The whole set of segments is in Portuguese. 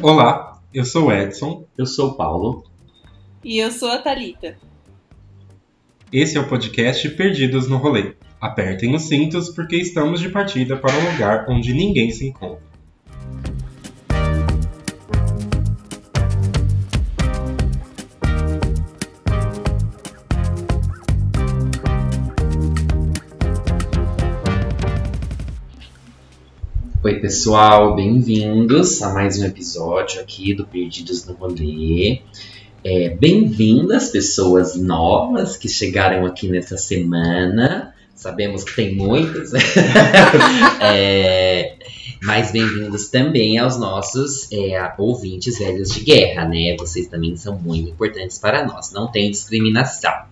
Olá, eu sou o Edson. Eu sou o Paulo. E eu sou a Thalita. Esse é o podcast Perdidos no Rolê. Apertem os cintos porque estamos de partida para um lugar onde ninguém se encontra. Pessoal, bem-vindos a mais um episódio aqui do Perdidos no Rolê. É, Bem-vindas, pessoas novas que chegaram aqui nessa semana. Sabemos que tem muitas. é, mas bem-vindos também aos nossos é, ouvintes velhos de guerra, né? Vocês também são muito importantes para nós. Não tem discriminação.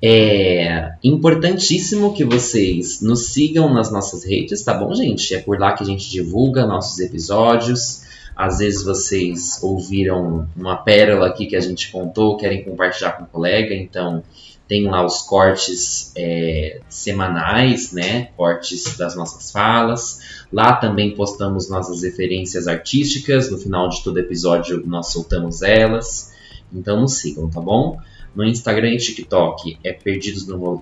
É importantíssimo que vocês nos sigam nas nossas redes, tá bom, gente? É por lá que a gente divulga nossos episódios. Às vezes vocês ouviram uma pérola aqui que a gente contou, querem compartilhar com um colega, então tem lá os cortes é, semanais, né? Cortes das nossas falas. Lá também postamos nossas referências artísticas. No final de todo episódio nós soltamos elas. Então nos sigam, tá bom? No Instagram e TikTok é Perdidos no Rolê.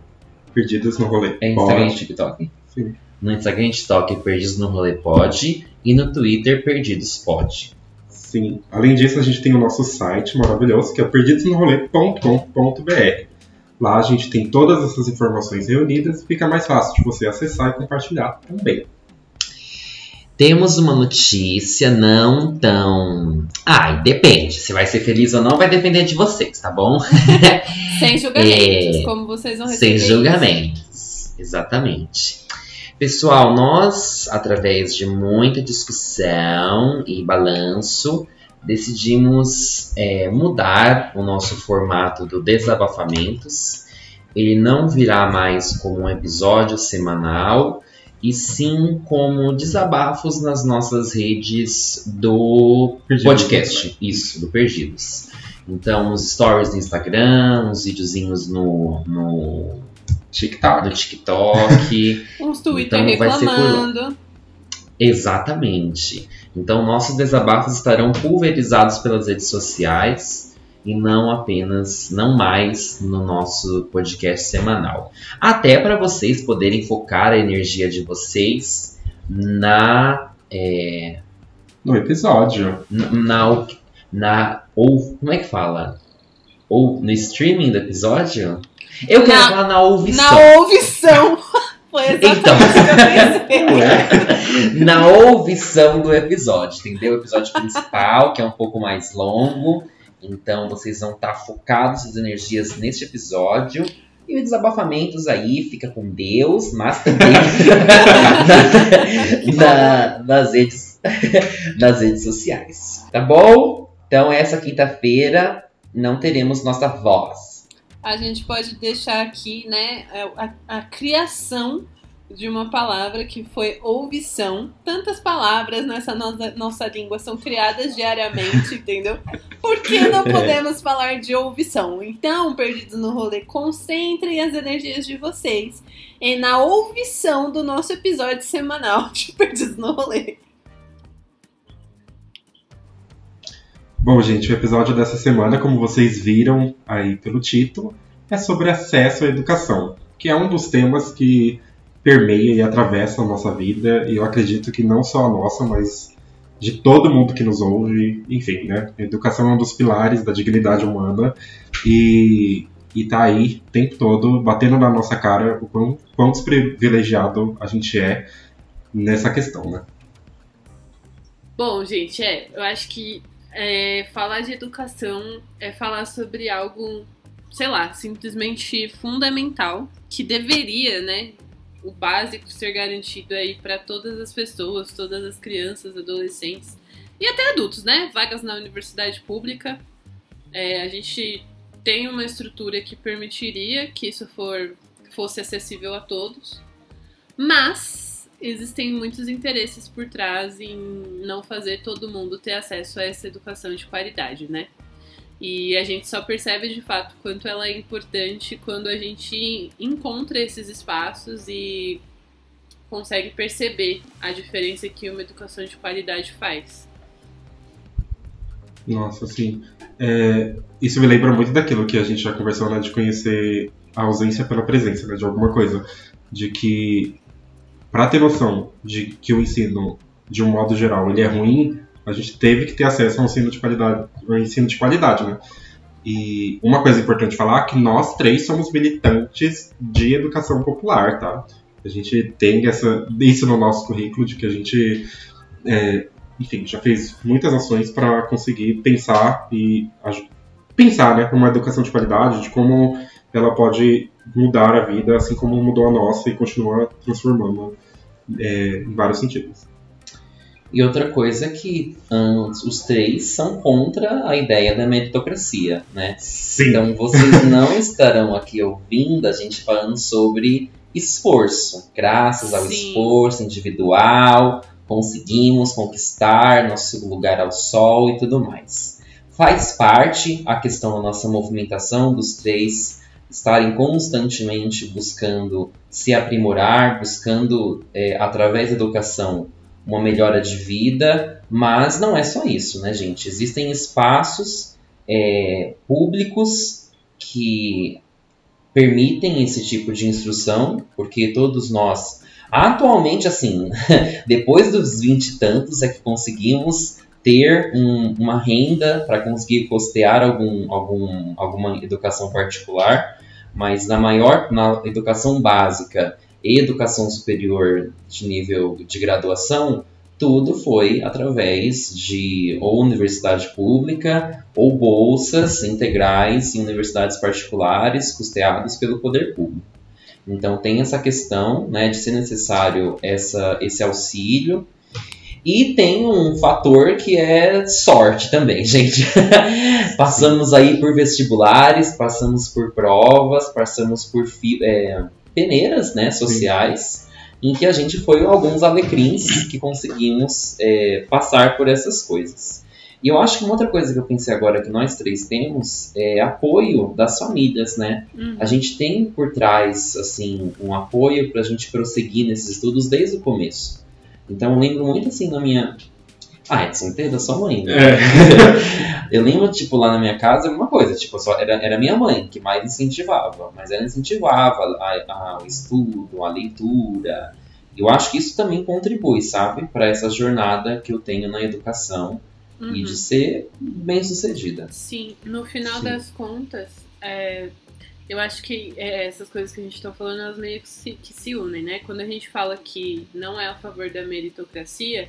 Perdidos no Rolê. É Instagram e Pode. TikTok? Sim. No Instagram e TikTok é Perdidos no Rolê Pod. E no Twitter Perdidos Pod. Sim. Além disso, a gente tem o nosso site maravilhoso que é perdidosnorolê.com.br. Lá a gente tem todas essas informações reunidas e fica mais fácil de você acessar e compartilhar também. Temos uma notícia não tão. Ai, depende. Se vai ser feliz ou não vai depender de vocês, tá bom? Sem julgamentos, É, como vocês vão Sem receber. isso. julgamentos. Exatamente. Pessoal, nós, através de muita discussão e balanço, decidimos é, mudar o nosso formato do Desabafamentos. Ele não virá mais como um episódio semanal, e sim como desabafos nas nossas redes do Perdidos. podcast. Isso, do Perdidos. Então, nos stories do Instagram, uns videozinhos no, no, TikTok. no TikTok. Uns Twitter Então reclamando. Exatamente. Então, nossos desabafos estarão pulverizados pelas redes sociais e não apenas, não mais no nosso podcast semanal. Até para vocês poderem focar a energia de vocês na. é, No episódio. na, na, na- ou como é que fala? Ou no streaming do episódio? Eu quero Na- falar na ouvição. Na ouvição. Foi Então. na ouvição do episódio, entendeu? O episódio principal, que é um pouco mais longo. Então vocês vão estar focados as energias neste episódio. E os desabafamentos aí fica com Deus, mas também na- na- nas, redes, nas redes sociais. Tá bom? Então essa quinta-feira não teremos nossa voz. A gente pode deixar aqui, né, a, a criação de uma palavra que foi ouvição. Tantas palavras nessa nossa, nossa língua são criadas diariamente, entendeu? Por que não podemos falar de ouvição? Então, perdidos no rolê, concentrem as energias de vocês e na ouvição do nosso episódio semanal de Perdidos no Rolê. Bom, gente, o episódio dessa semana, como vocês viram aí pelo título, é sobre acesso à educação, que é um dos temas que permeia e atravessa a nossa vida, e eu acredito que não só a nossa, mas de todo mundo que nos ouve, enfim, né? Educação é um dos pilares da dignidade humana e, e tá aí o tempo todo batendo na nossa cara o quão, quão desprivilegiado a gente é nessa questão, né? Bom, gente, é, eu acho que é, falar de educação é falar sobre algo, sei lá, simplesmente fundamental, que deveria, né, o básico ser garantido aí para todas as pessoas, todas as crianças, adolescentes e até adultos, né? Vagas na universidade pública. É, a gente tem uma estrutura que permitiria que isso for, fosse acessível a todos, mas existem muitos interesses por trás em não fazer todo mundo ter acesso a essa educação de qualidade, né? E a gente só percebe de fato quanto ela é importante quando a gente encontra esses espaços e consegue perceber a diferença que uma educação de qualidade faz. Nossa, sim. É, isso me lembra muito daquilo que a gente já conversou, né, de conhecer a ausência pela presença, né, de alguma coisa. De que, para ter noção de que o ensino, de um modo geral, ele é ruim, a gente teve que ter acesso a um ensino de qualidade, um ensino de qualidade, né? E uma coisa importante falar é que nós três somos militantes de educação popular, tá? A gente tem essa, isso no nosso currículo de que a gente, é, enfim, já fez muitas ações para conseguir pensar e pensar, né, uma educação de qualidade, de como ela pode mudar a vida, assim como mudou a nossa e continua transformando é, em vários sentidos. E outra coisa é que um, os três são contra a ideia da meritocracia, né? Sim. Então vocês não estarão aqui ouvindo a gente falando sobre esforço. Graças ao Sim. esforço individual, conseguimos conquistar nosso lugar ao sol e tudo mais. Faz parte a questão da nossa movimentação dos três estarem constantemente buscando se aprimorar, buscando, é, através da educação, uma melhora de vida, mas não é só isso, né, gente? Existem espaços é, públicos que permitem esse tipo de instrução, porque todos nós, atualmente, assim, depois dos vinte e tantos, é que conseguimos ter um, uma renda para conseguir costear algum, algum, alguma educação particular, mas na maior, na educação básica e educação superior de nível de graduação, tudo foi através de ou universidade pública ou bolsas integrais em universidades particulares custeadas pelo poder público. Então tem essa questão né, de ser necessário essa, esse auxílio e tem um fator que é sorte também, gente. passamos aí por vestibulares, passamos por provas, passamos por é, peneiras né, sociais, em que a gente foi alguns alecrins que conseguimos é, passar por essas coisas. E eu acho que uma outra coisa que eu pensei agora que nós três temos é apoio das famílias, né? Uhum. A gente tem por trás, assim, um apoio para a gente prosseguir nesses estudos desde o começo. Então eu lembro muito assim na minha. Ah, Edson, teve a sua mãe, né? É. eu lembro, tipo, lá na minha casa, uma coisa, tipo, só era, era minha mãe que mais incentivava, mas ela incentivava a, a, o estudo, a leitura. Eu acho que isso também contribui, sabe, para essa jornada que eu tenho na educação Uhum. e de ser bem sucedida. Sim, no final Sim. das contas, é, eu acho que é, essas coisas que a gente está falando, elas meio que se, que se unem, né? Quando a gente fala que não é a favor da meritocracia,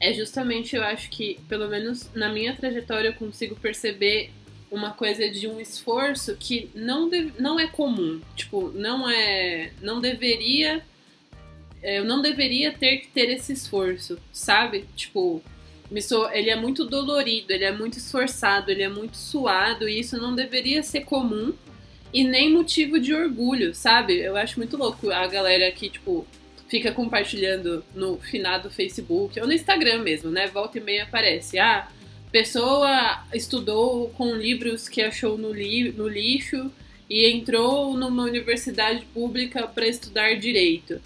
é justamente, eu acho que, pelo menos na minha trajetória, eu consigo perceber uma coisa de um esforço que não, deve- não é comum. Tipo, não é. Não deveria. é, Eu não deveria ter que ter esse esforço, sabe? Tipo, ele é muito dolorido, ele é muito esforçado, ele é muito suado, e isso não deveria ser comum e nem motivo de orgulho, sabe? Eu acho muito louco a galera que, tipo, fica compartilhando no finado Facebook ou no Instagram mesmo, né? Volta e meia aparece. Ah, pessoa estudou com livros que achou no, li no lixo e entrou numa universidade pública para estudar direito.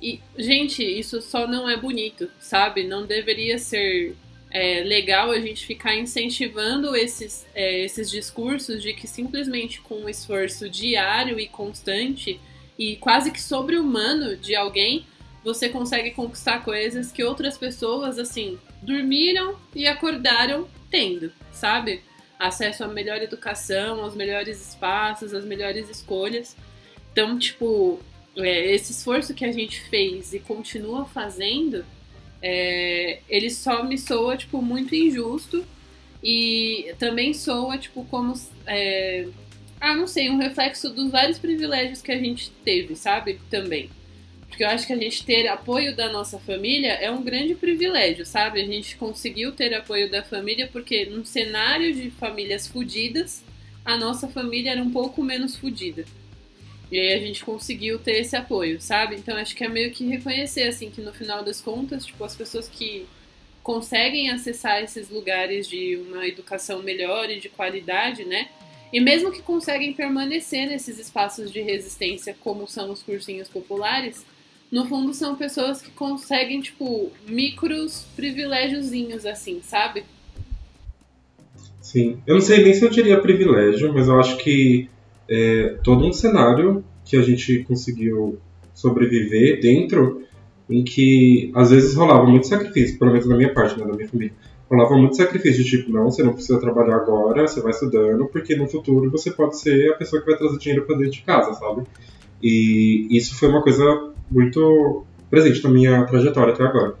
E, gente, isso só não é bonito, sabe? Não deveria ser é, legal a gente ficar incentivando esses, é, esses discursos de que simplesmente com um esforço diário e constante e quase que sobre-humano de alguém, você consegue conquistar coisas que outras pessoas, assim, dormiram e acordaram tendo, sabe? Acesso à melhor educação, aos melhores espaços, às melhores escolhas. Então, tipo, é, esse esforço que a gente fez e continua fazendo, é, ele só me soa, tipo, muito injusto e também soa, tipo, como, é, ah, não sei, um reflexo dos vários privilégios que a gente teve, sabe? Também. Porque eu acho que a gente ter apoio da nossa família é um grande privilégio, sabe? A gente conseguiu ter apoio da família porque num cenário de famílias fudidas, a nossa família era um pouco menos fudida. E aí a gente conseguiu ter esse apoio, sabe? Então acho que é meio que reconhecer, assim, que no final das contas, tipo, as pessoas que conseguem acessar esses lugares de uma educação melhor e de qualidade, né? E mesmo que conseguem permanecer nesses espaços de resistência, como são os cursinhos populares, no fundo são pessoas que conseguem, tipo, micros privilégiozinhos, assim, sabe? Sim. Eu não sei nem se eu diria privilégio, mas eu acho que é, todo um cenário que a gente conseguiu sobreviver dentro, em que às vezes rolava muito sacrifício, pelo menos na minha parte, né, da minha família. Rolava muito sacrifício, tipo, não, você não precisa trabalhar agora, você vai estudando, porque no futuro você pode ser a pessoa que vai trazer dinheiro para dentro de casa, sabe? E isso foi uma coisa muito presente na minha trajetória até agora.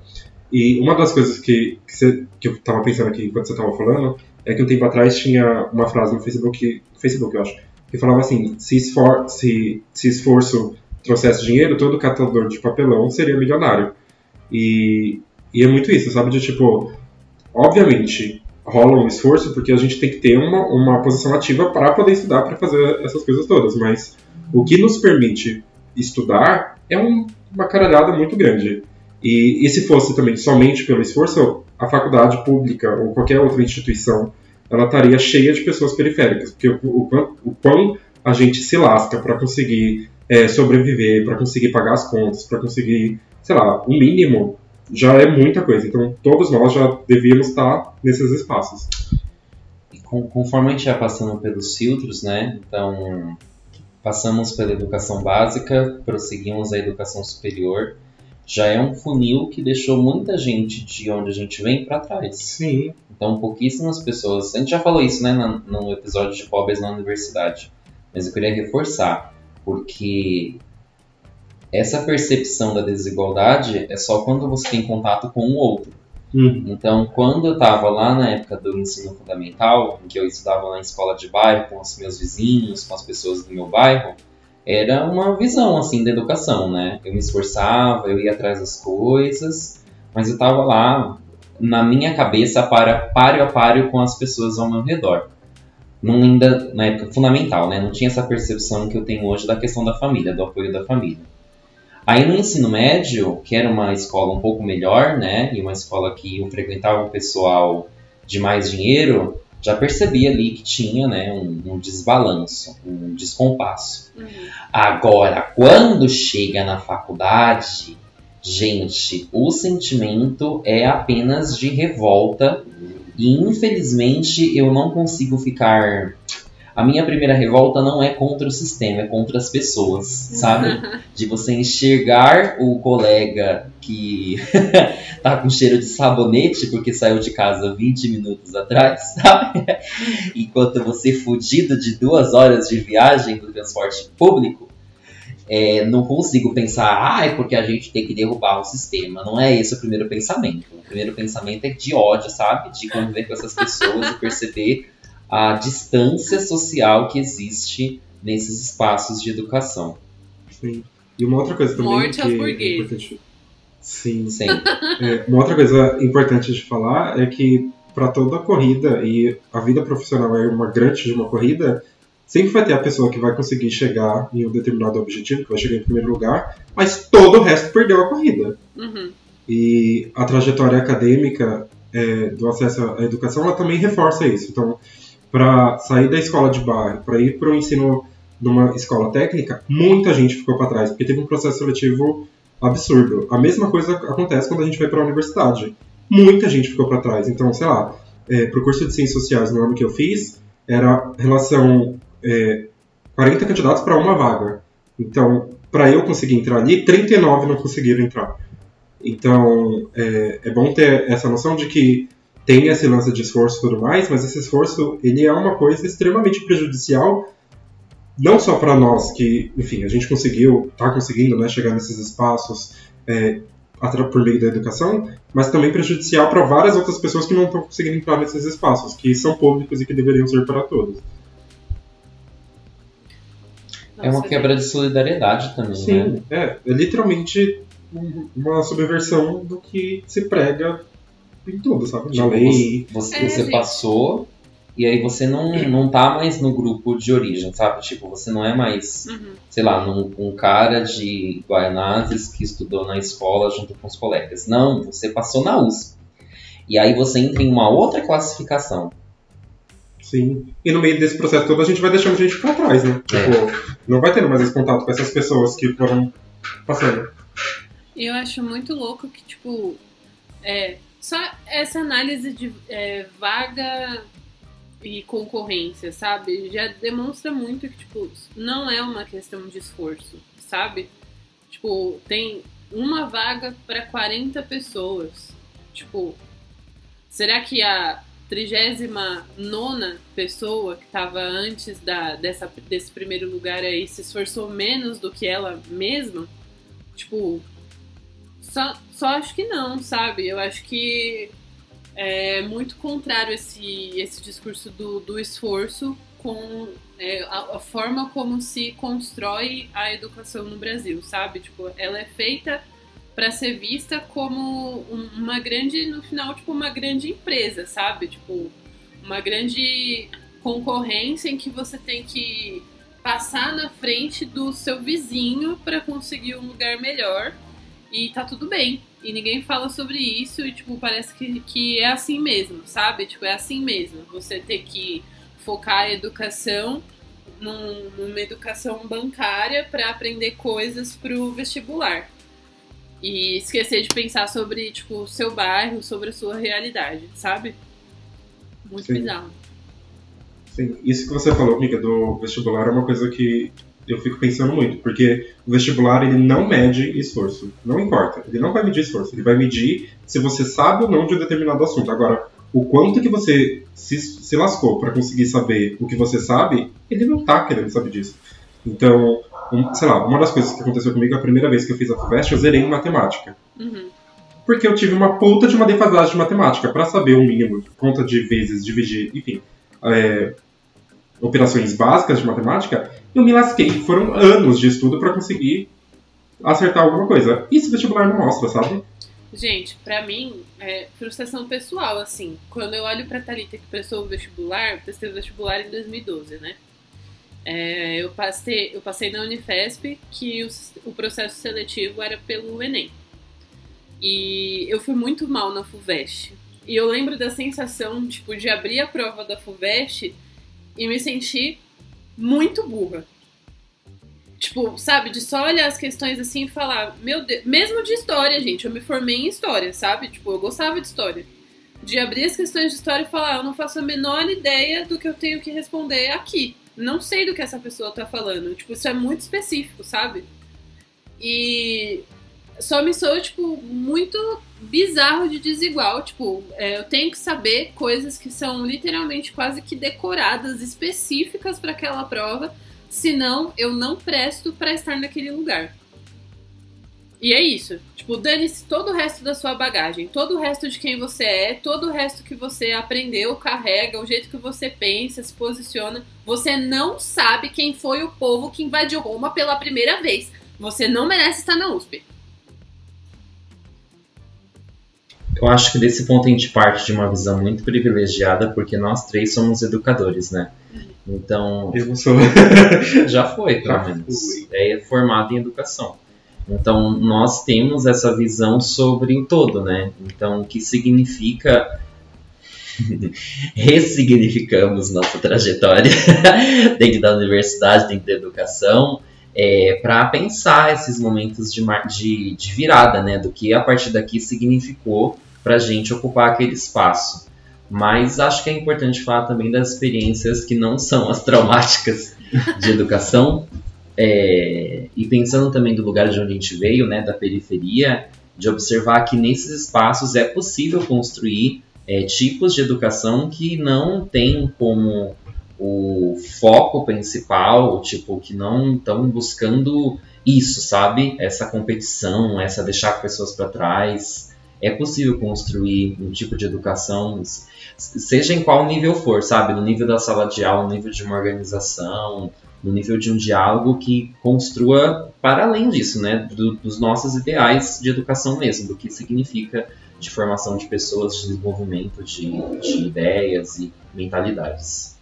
E uma das coisas que, que, você, que eu estava pensando aqui enquanto você estava falando é que um tempo atrás tinha uma frase no Facebook, Facebook eu acho, que falava assim: se, esfor se, se esforço trouxesse dinheiro, todo catador de papelão seria milionário. E, e é muito isso, sabe? De tipo, obviamente rola um esforço porque a gente tem que ter uma, uma posição ativa para poder estudar, para fazer essas coisas todas, mas o que nos permite estudar é um, uma caralhada muito grande. E, e se fosse também somente pelo esforço, a faculdade pública ou qualquer outra instituição, ela estaria cheia de pessoas periféricas, porque o, o, o quão a gente se lasca para conseguir é, sobreviver, para conseguir pagar as contas, para conseguir, sei lá, o mínimo já é muita coisa. Então, todos nós já devíamos estar nesses espaços. E conforme a gente vai passando pelos filtros, né? Então, passamos pela educação básica, prosseguimos a educação superior. Já é um funil que deixou muita gente de onde a gente vem para trás. Sim. Então, pouquíssimas pessoas. A gente já falou isso, né, no episódio de pobres na universidade. Mas eu queria reforçar, porque essa percepção da desigualdade é só quando você tem contato com o outro. Uhum. Então, quando eu estava lá na época do ensino fundamental, em que eu estudava na escola de bairro com os meus vizinhos, com as pessoas do meu bairro, era uma visão assim da educação, né? Eu me esforçava, eu ia atrás das coisas, mas eu estava lá na minha cabeça para páreo a páreo com as pessoas ao meu redor. Não ainda na época fundamental, né? Não tinha essa percepção que eu tenho hoje da questão da família, do apoio da família. Aí no ensino médio, que era uma escola um pouco melhor, né, e uma escola que eu frequentava um pessoal de mais dinheiro, já percebi ali que tinha, né, um, um desbalanço, um descompasso. Uhum. Agora, quando chega na faculdade, gente, o sentimento é apenas de revolta e infelizmente eu não consigo ficar a minha primeira revolta não é contra o sistema, é contra as pessoas, sabe? De você enxergar o colega que tá com cheiro de sabonete porque saiu de casa 20 minutos atrás, sabe? Enquanto você fudido de duas horas de viagem no transporte público, é, não consigo pensar, ah, é porque a gente tem que derrubar o sistema. Não é esse o primeiro pensamento. O primeiro pensamento é de ódio, sabe? De conviver com essas pessoas e perceber a distância social que existe nesses espaços de educação. Sim. E uma outra coisa também Morte que aos é importante. Sim. Sim. É, uma outra coisa importante de falar é que para toda corrida e a vida profissional é uma grande de uma corrida, sempre vai ter a pessoa que vai conseguir chegar em um determinado objetivo, que vai chegar em primeiro lugar, mas todo o resto perdeu a corrida. Uhum. E a trajetória acadêmica é, do acesso à educação, ela também reforça isso. Então, para sair da escola de bairro, para ir para o ensino numa escola técnica, muita gente ficou para trás, porque teve um processo seletivo absurdo. A mesma coisa acontece quando a gente vai para a universidade. Muita gente ficou para trás. Então, sei lá, é, para o curso de Ciências Sociais no ano que eu fiz, era relação é, 40 candidatos para uma vaga. Então, para eu conseguir entrar ali, 39 não conseguiram entrar. Então, é, é bom ter essa noção de que tem esse lance de esforço e tudo mais, mas esse esforço ele é uma coisa extremamente prejudicial, não só para nós que, enfim, a gente conseguiu, está conseguindo, né, chegar nesses espaços é, por meio da educação, mas também prejudicial para várias outras pessoas que não estão conseguindo entrar nesses espaços, que são públicos e que deveriam ser para todos. É uma quebra de solidariedade também, Sim, né? é, é literalmente uma subversão do que se prega em tudo, sabe? Na Tipo, lei. Você, É, você passou e aí você não, não tá mais no grupo de origem, sabe? Tipo, você não é mais, Uhum. sei lá, num, um cara de Guaianazes que estudou na escola junto com os colegas. Não, você passou na USP. E aí você entra em uma outra classificação. Sim. E no meio desse processo todo a gente vai deixando gente pra trás, né? É. Tipo, não vai tendo mais esse contato com essas pessoas que foram passando. E eu acho muito louco que, tipo, é, só essa análise de é, vaga e concorrência, sabe? Já demonstra muito que, tipo, não é uma questão de esforço, sabe? Tipo, tem uma vaga para 40 pessoas. Tipo, será que a 39 pessoa que estava antes da, dessa, desse primeiro lugar aí se esforçou menos do que ela mesma? Tipo, só, só acho que não, sabe? Eu acho que é muito contrário esse, esse discurso do, do esforço com é, a, a, forma como se constrói a educação no Brasil, sabe? Tipo, ela é feita para ser vista como uma grande, no final, tipo, uma grande empresa, sabe? Tipo, uma grande concorrência em que você tem que passar na frente do seu vizinho para conseguir um lugar melhor e tá tudo bem. E ninguém fala sobre isso e, tipo, parece que, que é assim mesmo, sabe? Tipo, é assim mesmo. Você ter que focar a educação num, numa educação bancária para aprender coisas pro vestibular. E esquecer de pensar sobre, tipo, o seu bairro, sobre a sua realidade, sabe? Muito Sim. bizarro. Sim, isso que você falou, amiga, do vestibular é uma coisa que eu fico pensando muito, porque o vestibular ele não mede esforço, não importa, ele não vai medir esforço, ele vai medir se você sabe ou não de um determinado assunto. Agora, o quanto que você se, se lascou para conseguir saber o que você sabe, ele não tá querendo saber disso. Então, um, sei lá, uma das coisas que aconteceu comigo a primeira vez que eu fiz a FUVEST, eu zerei em matemática. Uhum. Porque eu tive uma puta de uma defasagem de matemática. para saber o mínimo, conta de vezes, dividir, enfim, é, operações básicas de matemática, eu me lasquei. Foram anos de estudo para conseguir acertar alguma coisa. Isso vestibular não mostra, sabe? Gente, para mim, é frustração pessoal, assim. Quando eu olho pra Thalita que prestou o vestibular, prestei o vestibular em 2012, né? É, eu, passei, eu passei na Unifesp, que o, o processo seletivo era pelo Enem. E eu fui muito mal na FUVEST. E eu lembro da sensação, tipo, de abrir a prova da FUVEST e me sentir muito burra. Tipo, sabe, de só olhar as questões assim e falar, meu Deus, mesmo de história, gente, eu me formei em história, sabe? Tipo, eu gostava de história. De abrir as questões de história e falar, eu não faço a menor ideia do que eu tenho que responder aqui. Não sei do que essa pessoa tá falando. Tipo, isso é muito específico, sabe? E só me soa, tipo, muito bizarro de desigual. Tipo, é, eu tenho que saber coisas que são literalmente quase que decoradas, específicas para aquela prova, senão eu não presto para estar naquele lugar. E é isso. Tipo, dane-se todo o resto da sua bagagem, todo o resto de quem você é, todo o resto que você aprendeu, carrega, o jeito que você pensa, se posiciona. Você não sabe quem foi o povo que invadiu Roma pela primeira vez. Você não merece estar na USP. Eu acho que desse ponto a gente parte de uma visão muito privilegiada, porque nós três somos educadores, né? Então. Eu sou. já foi, pelo menos. É formado em educação. Então, nós temos essa visão sobre o todo, né? Então, o que significa. Ressignificamos nossa trajetória dentro da universidade, dentro da educação, é, para pensar esses momentos de, de, de virada, né? Do que a partir daqui significou para a gente ocupar aquele espaço. Mas acho que é importante falar também das experiências que não são as traumáticas de educação. É, e pensando também do lugar de onde a gente veio, né, da periferia, de observar que nesses espaços é possível construir é, tipos de educação que não tem como o foco principal, tipo, que não estão buscando isso, sabe? Essa competição, essa deixar pessoas para trás é possível construir um tipo de educação, seja em qual nível for, sabe? No nível da sala de aula, no nível de uma organização, no nível de um diálogo que construa para além disso, né? Do, dos nossos ideais de educação mesmo, do que significa de formação de pessoas, de desenvolvimento de, de ideias e mentalidades.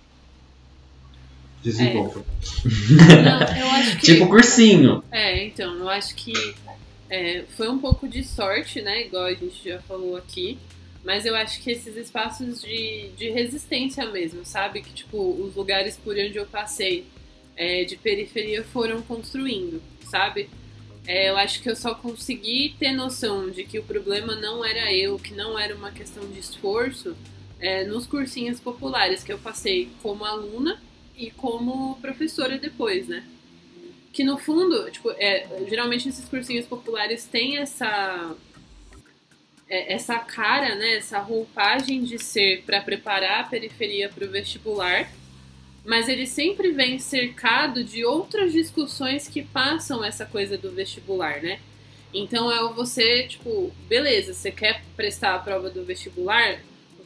Desenvolva. É. Não, eu acho que... tipo cursinho. É, então, eu acho que é, foi um pouco de sorte, né? Igual a gente já falou aqui. Mas eu acho que esses espaços de, de resistência mesmo, sabe? Que, tipo, os lugares por onde eu passei é, de periferia foram construindo, sabe? É, eu acho que eu só consegui ter noção de que o problema não era eu, que não era uma questão de esforço, é, nos cursinhos populares que eu passei como aluna e como professora depois, né? Que no fundo, tipo, é, geralmente esses cursinhos populares têm essa é, essa cara, né, essa roupagem de ser para preparar a periferia para o vestibular, mas ele sempre vem cercado de outras discussões que passam essa coisa do vestibular, né? Então é você, tipo, beleza, você quer prestar a prova do vestibular?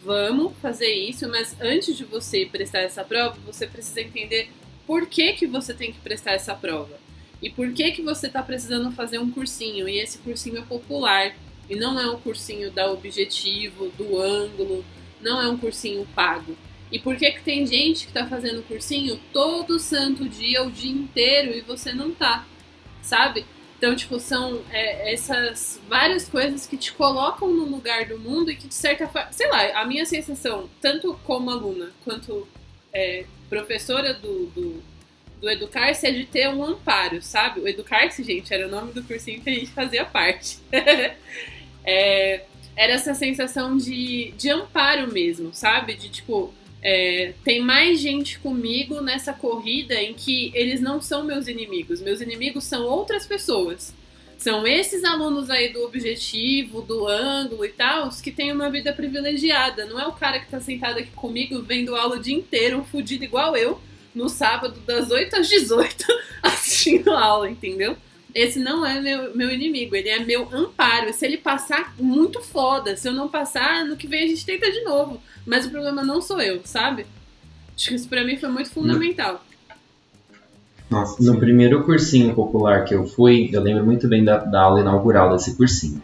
Vamos fazer isso, mas antes de você prestar essa prova, você precisa entender por que, que você tem que prestar essa prova. E por que, que você está precisando fazer um cursinho? E esse cursinho é popular. E não é um cursinho da Objetivo, do Ângulo. Não é um cursinho pago. E por que, que tem gente que está fazendo cursinho todo santo dia, o dia inteiro, e você não tá? Sabe? Então, tipo, são é, essas várias coisas que te colocam no lugar do mundo e que, de certa forma, sei lá, a minha sensação, tanto como aluna quanto é, professora do, do, do Educar-se, é de ter um amparo, sabe? O Educar-se, gente, era o nome do cursinho que a gente fazia parte. é, era essa sensação de, de amparo mesmo, sabe? De tipo, é, tem mais gente comigo nessa corrida em que eles não são meus inimigos. Meus inimigos são outras pessoas. São esses alunos aí do objetivo, do ângulo e tal, que têm uma vida privilegiada. Não é o cara que tá sentado aqui comigo vendo aula o dia inteiro, um fudido igual eu, no sábado das 8 às 18, assistindo aula, entendeu? Esse não é meu, meu inimigo, ele é meu amparo. Se ele passar, muito foda. Se eu não passar, no que vem a gente tenta de novo. Mas o problema não sou eu, sabe? Acho que isso pra mim foi muito fundamental. Nossa, no primeiro cursinho popular que eu fui, eu lembro muito bem da, da aula inaugural desse cursinho.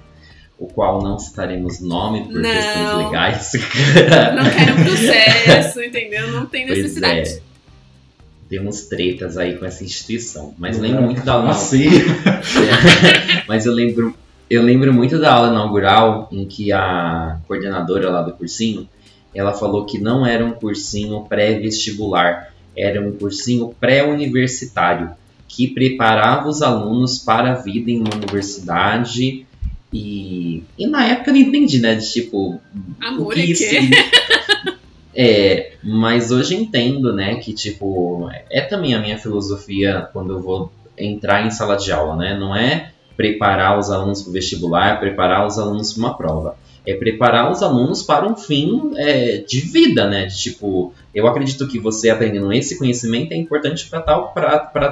O qual não citaremos nome por não, questões legais. Não quero processo, entendeu? Não tem necessidade. Pois é temos tretas aí com essa instituição. Mas lembro muito da aula. Assim? mas eu lembro, eu lembro muito da aula inaugural em que a coordenadora lá do cursinho, ela falou que não era um cursinho pré-vestibular, era um cursinho pré-universitário que preparava os alunos para a vida em uma universidade e, e na época eu não entendi, né? De tipo, Amor o que isso É, mas hoje entendo, né, que tipo, é também a minha filosofia quando eu vou entrar em sala de aula, né? Não é preparar os alunos para o vestibular, preparar os alunos para uma prova. É preparar os alunos para um fim é, de vida, né? De, tipo, eu acredito que você aprendendo esse conhecimento é importante para tal,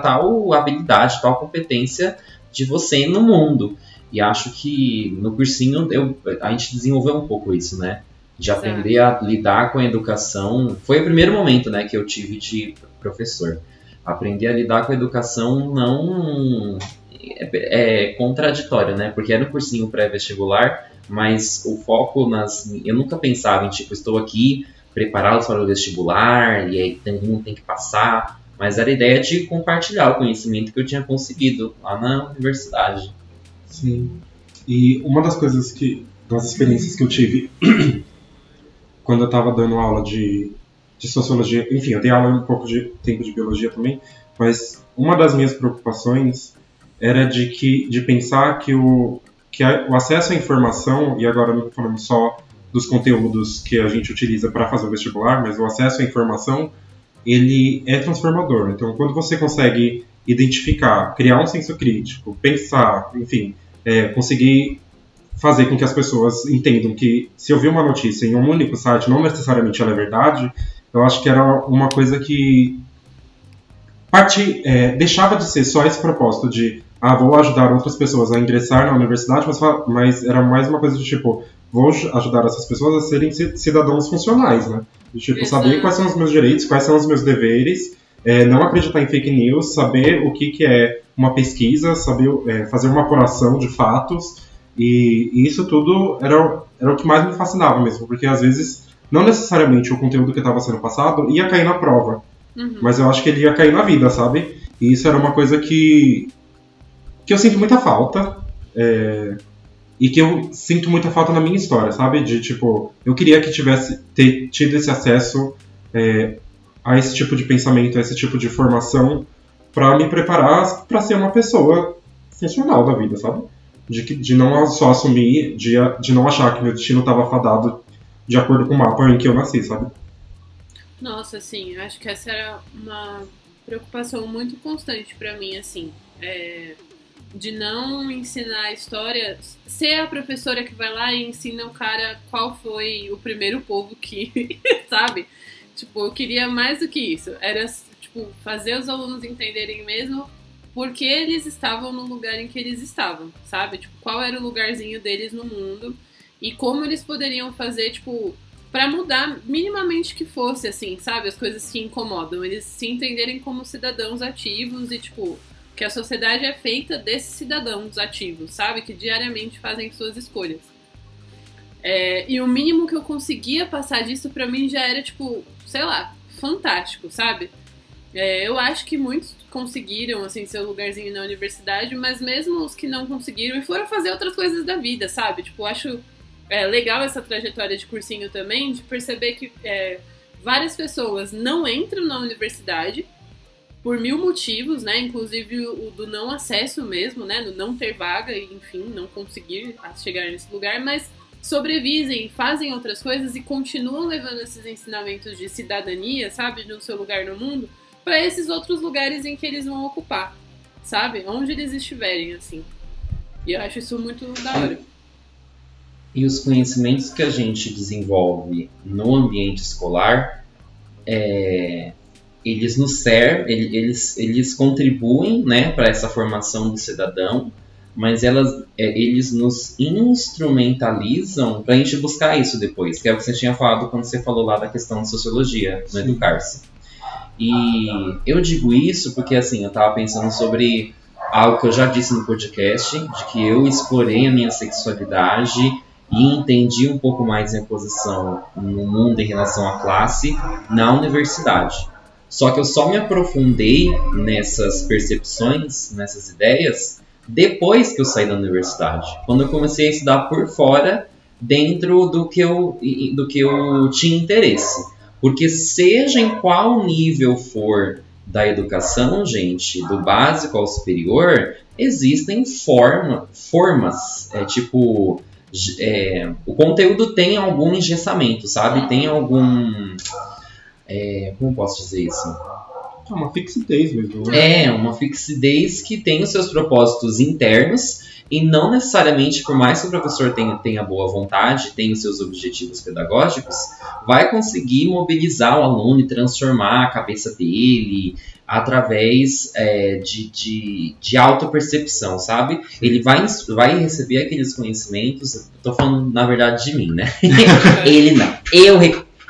tal habilidade, tal competência de você no mundo. E acho que no cursinho eu, a gente desenvolveu um pouco isso, né? de aprender a lidar com a educação. Foi o primeiro momento, né, que eu tive de professor. Aprender a lidar com a educação não é, é contraditório, né? Porque era um cursinho pré-vestibular, mas o foco nas. Eu nunca pensava em, tipo, estou aqui prepará-los para o vestibular e aí todo mundo tem que passar. Mas era a ideia de compartilhar o conhecimento que eu tinha conseguido lá na universidade. Sim. E uma das coisas que. das experiências que eu tive quando eu estava dando aula de, de sociologia, enfim, eu dei aula um pouco de tempo de biologia também, mas uma das minhas preocupações era de que de pensar que o que o acesso à informação e agora não falando só dos conteúdos que a gente utiliza para fazer o vestibular, mas o acesso à informação ele é transformador. Então, quando você consegue identificar, criar um senso crítico, pensar, enfim, é, conseguir fazer com que as pessoas entendam que se eu vi uma notícia em um único site, não necessariamente ela é verdade, eu acho que era uma coisa que parte, é, deixava de ser só esse propósito de ah, vou ajudar outras pessoas a ingressar na universidade, mas, mas era mais uma coisa de tipo, vou ajudar essas pessoas a serem cidadãos funcionais, né? De tipo, Exato. saber quais são os meus direitos, quais são os meus deveres, é, não acreditar em fake news, saber o que, que é uma pesquisa, saber é, fazer uma apuração de fatos, e, e, isso tudo era, era o que mais me fascinava mesmo, porque às vezes não necessariamente o conteúdo que estava sendo passado ia cair na prova, uhum. mas eu acho que ele ia cair na vida, sabe? E isso era uma coisa que, que eu sinto muita falta. É, e que eu sinto muita falta na minha história, sabe? De tipo, eu queria que tivesse ter, tido esse acesso é, a esse tipo de pensamento, a esse tipo de formação, para me preparar para ser uma pessoa funcional da vida, sabe? de, de não só assumir, de, de não achar que meu destino estava fadado de acordo com o mapa em que eu nasci, sabe? Nossa, sim, eu acho que essa era uma preocupação muito constante para mim, assim. É, de não ensinar história, ser a professora que vai lá e ensina o cara qual foi o primeiro povo que, sabe? Tipo, eu queria mais do que isso. Era, tipo, fazer os alunos entenderem mesmo por que eles estavam no lugar em que eles estavam, sabe? Tipo, qual era o lugarzinho deles no mundo e como eles poderiam fazer, tipo, para mudar minimamente que fosse, assim, sabe? As coisas que incomodam. Eles se entenderem como cidadãos ativos e, tipo, que a sociedade é feita desses cidadãos ativos, sabe? Que diariamente fazem suas escolhas. É, e o mínimo que eu conseguia passar disso para mim já era, tipo, sei lá, fantástico, sabe? É, eu acho que muitos conseguiram, assim, seu lugarzinho na universidade, mas mesmo os que não conseguiram e foram fazer outras coisas da vida, sabe? Tipo, acho é, legal essa trajetória de cursinho também, de perceber que é, várias pessoas não entram na universidade por mil motivos, né? Inclusive o do não acesso mesmo, né? Do não ter vaga enfim, não conseguir chegar nesse lugar, mas sobrevivem, fazem outras coisas e continuam levando esses ensinamentos de cidadania, sabe? No seu lugar no mundo, para esses outros lugares em que eles vão ocupar, sabe? Onde eles estiverem, assim. E eu acho isso muito da hora. E os conhecimentos que a gente desenvolve no ambiente escolar é, eles nos servem, eles, eles contribuem né, para essa formação do cidadão, mas elas, é, eles nos instrumentalizam para a gente buscar isso depois, que é o que você tinha falado quando você falou lá da questão de sociologia, no Educar-se. E eu digo isso porque, assim, eu estava pensando sobre algo que eu já disse no podcast, de que eu explorei a minha sexualidade e entendi um pouco mais minha posição no mundo em relação à classe na universidade. Só que eu só me aprofundei nessas percepções, nessas ideias, depois que eu saí da universidade. Quando eu comecei a estudar por fora, dentro do que eu, do que eu tinha interesse. Porque seja em qual nível for da educação, gente, do básico ao superior, existem forma, formas, é, tipo, é, o conteúdo tem algum engessamento, sabe? Tem algum é, como posso dizer isso? É uma fixidez mesmo. Né? É, uma fixidez que tem os seus propósitos internos e não necessariamente, por mais que o professor tenha, tenha boa vontade, tenha os seus objetivos pedagógicos, vai conseguir mobilizar o aluno e transformar a cabeça dele através é, de, de, de autopercepção, sabe? Ele vai, vai receber aqueles conhecimentos, estou falando na verdade de mim, né? Ele não. Eu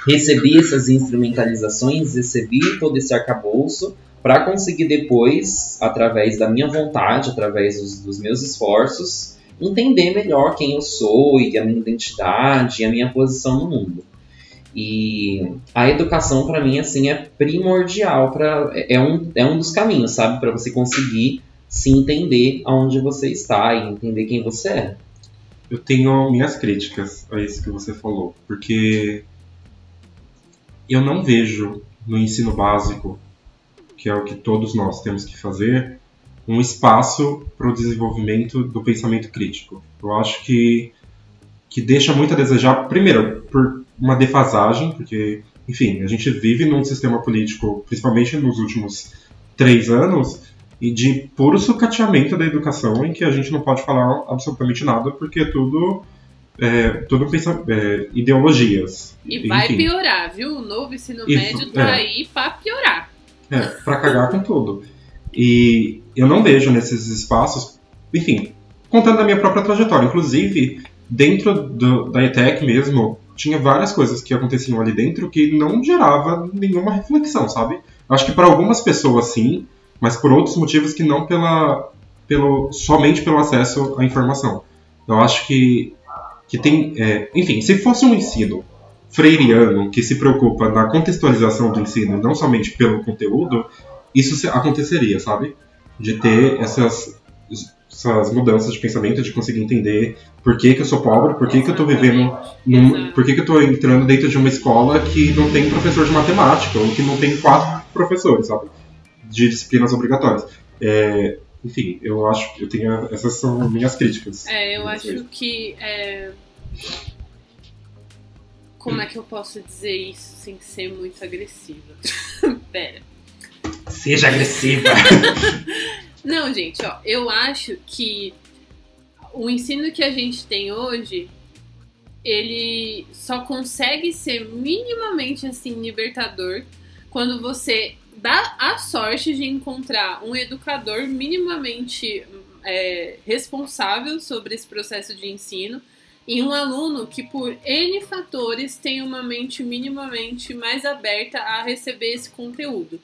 recebi essas instrumentalizações, recebi todo esse arcabouço para conseguir depois, através da minha vontade, através dos, dos, meus esforços, entender melhor quem eu sou e a minha identidade e a minha posição no mundo. E a educação para mim assim é primordial para é um, é um dos caminhos, sabe, para você conseguir se entender aonde você está e entender quem você é. Eu tenho minhas críticas a isso que você falou, porque eu não vejo no ensino básico, que é o que todos nós temos que fazer, um espaço para o desenvolvimento do pensamento crítico. Eu acho que, que deixa muito a desejar, primeiro, por uma defasagem, porque, enfim, a gente vive num sistema político, principalmente nos últimos três anos, e de puro sucateamento da educação, em que a gente não pode falar absolutamente nada, porque é tudo é, pensa, é, ideologias. E vai Enfim. piorar, viu? O novo ensino Isso, médio tá é. aí para piorar. É, para cagar com tudo. E eu não vejo nesses espaços, enfim, contando a minha própria trajetória, inclusive dentro do, da ETEC mesmo, tinha várias coisas que aconteciam ali dentro que não gerava nenhuma reflexão, sabe? Acho que para algumas pessoas sim, mas por outros motivos que não pela, pelo, somente pelo acesso à informação. Eu acho que que tem. É, enfim, se fosse um ensino freiriano que se preocupa na contextualização do ensino, não somente pelo conteúdo, isso aconteceria, sabe? De ter essas, essas mudanças de pensamento, de conseguir entender por que, que eu sou pobre, por que, que eu estou vivendo, num, por que, que eu estou entrando dentro de uma escola que não tem professor de matemática, ou que não tem quatro professores, sabe? De disciplinas obrigatórias. É, enfim, eu acho que eu tenho. Essas são minhas críticas. É, eu acho que. É... como é que eu posso dizer isso sem ser muito agressiva? Pera. Seja agressiva. Não, gente, ó, eu acho que o ensino que a gente tem hoje, ele só consegue ser minimamente assim libertador quando você dá a sorte de encontrar um educador minimamente é, responsável sobre esse processo de ensino e um aluno que, por N fatores, tem uma mente minimamente mais aberta a receber esse conteúdo.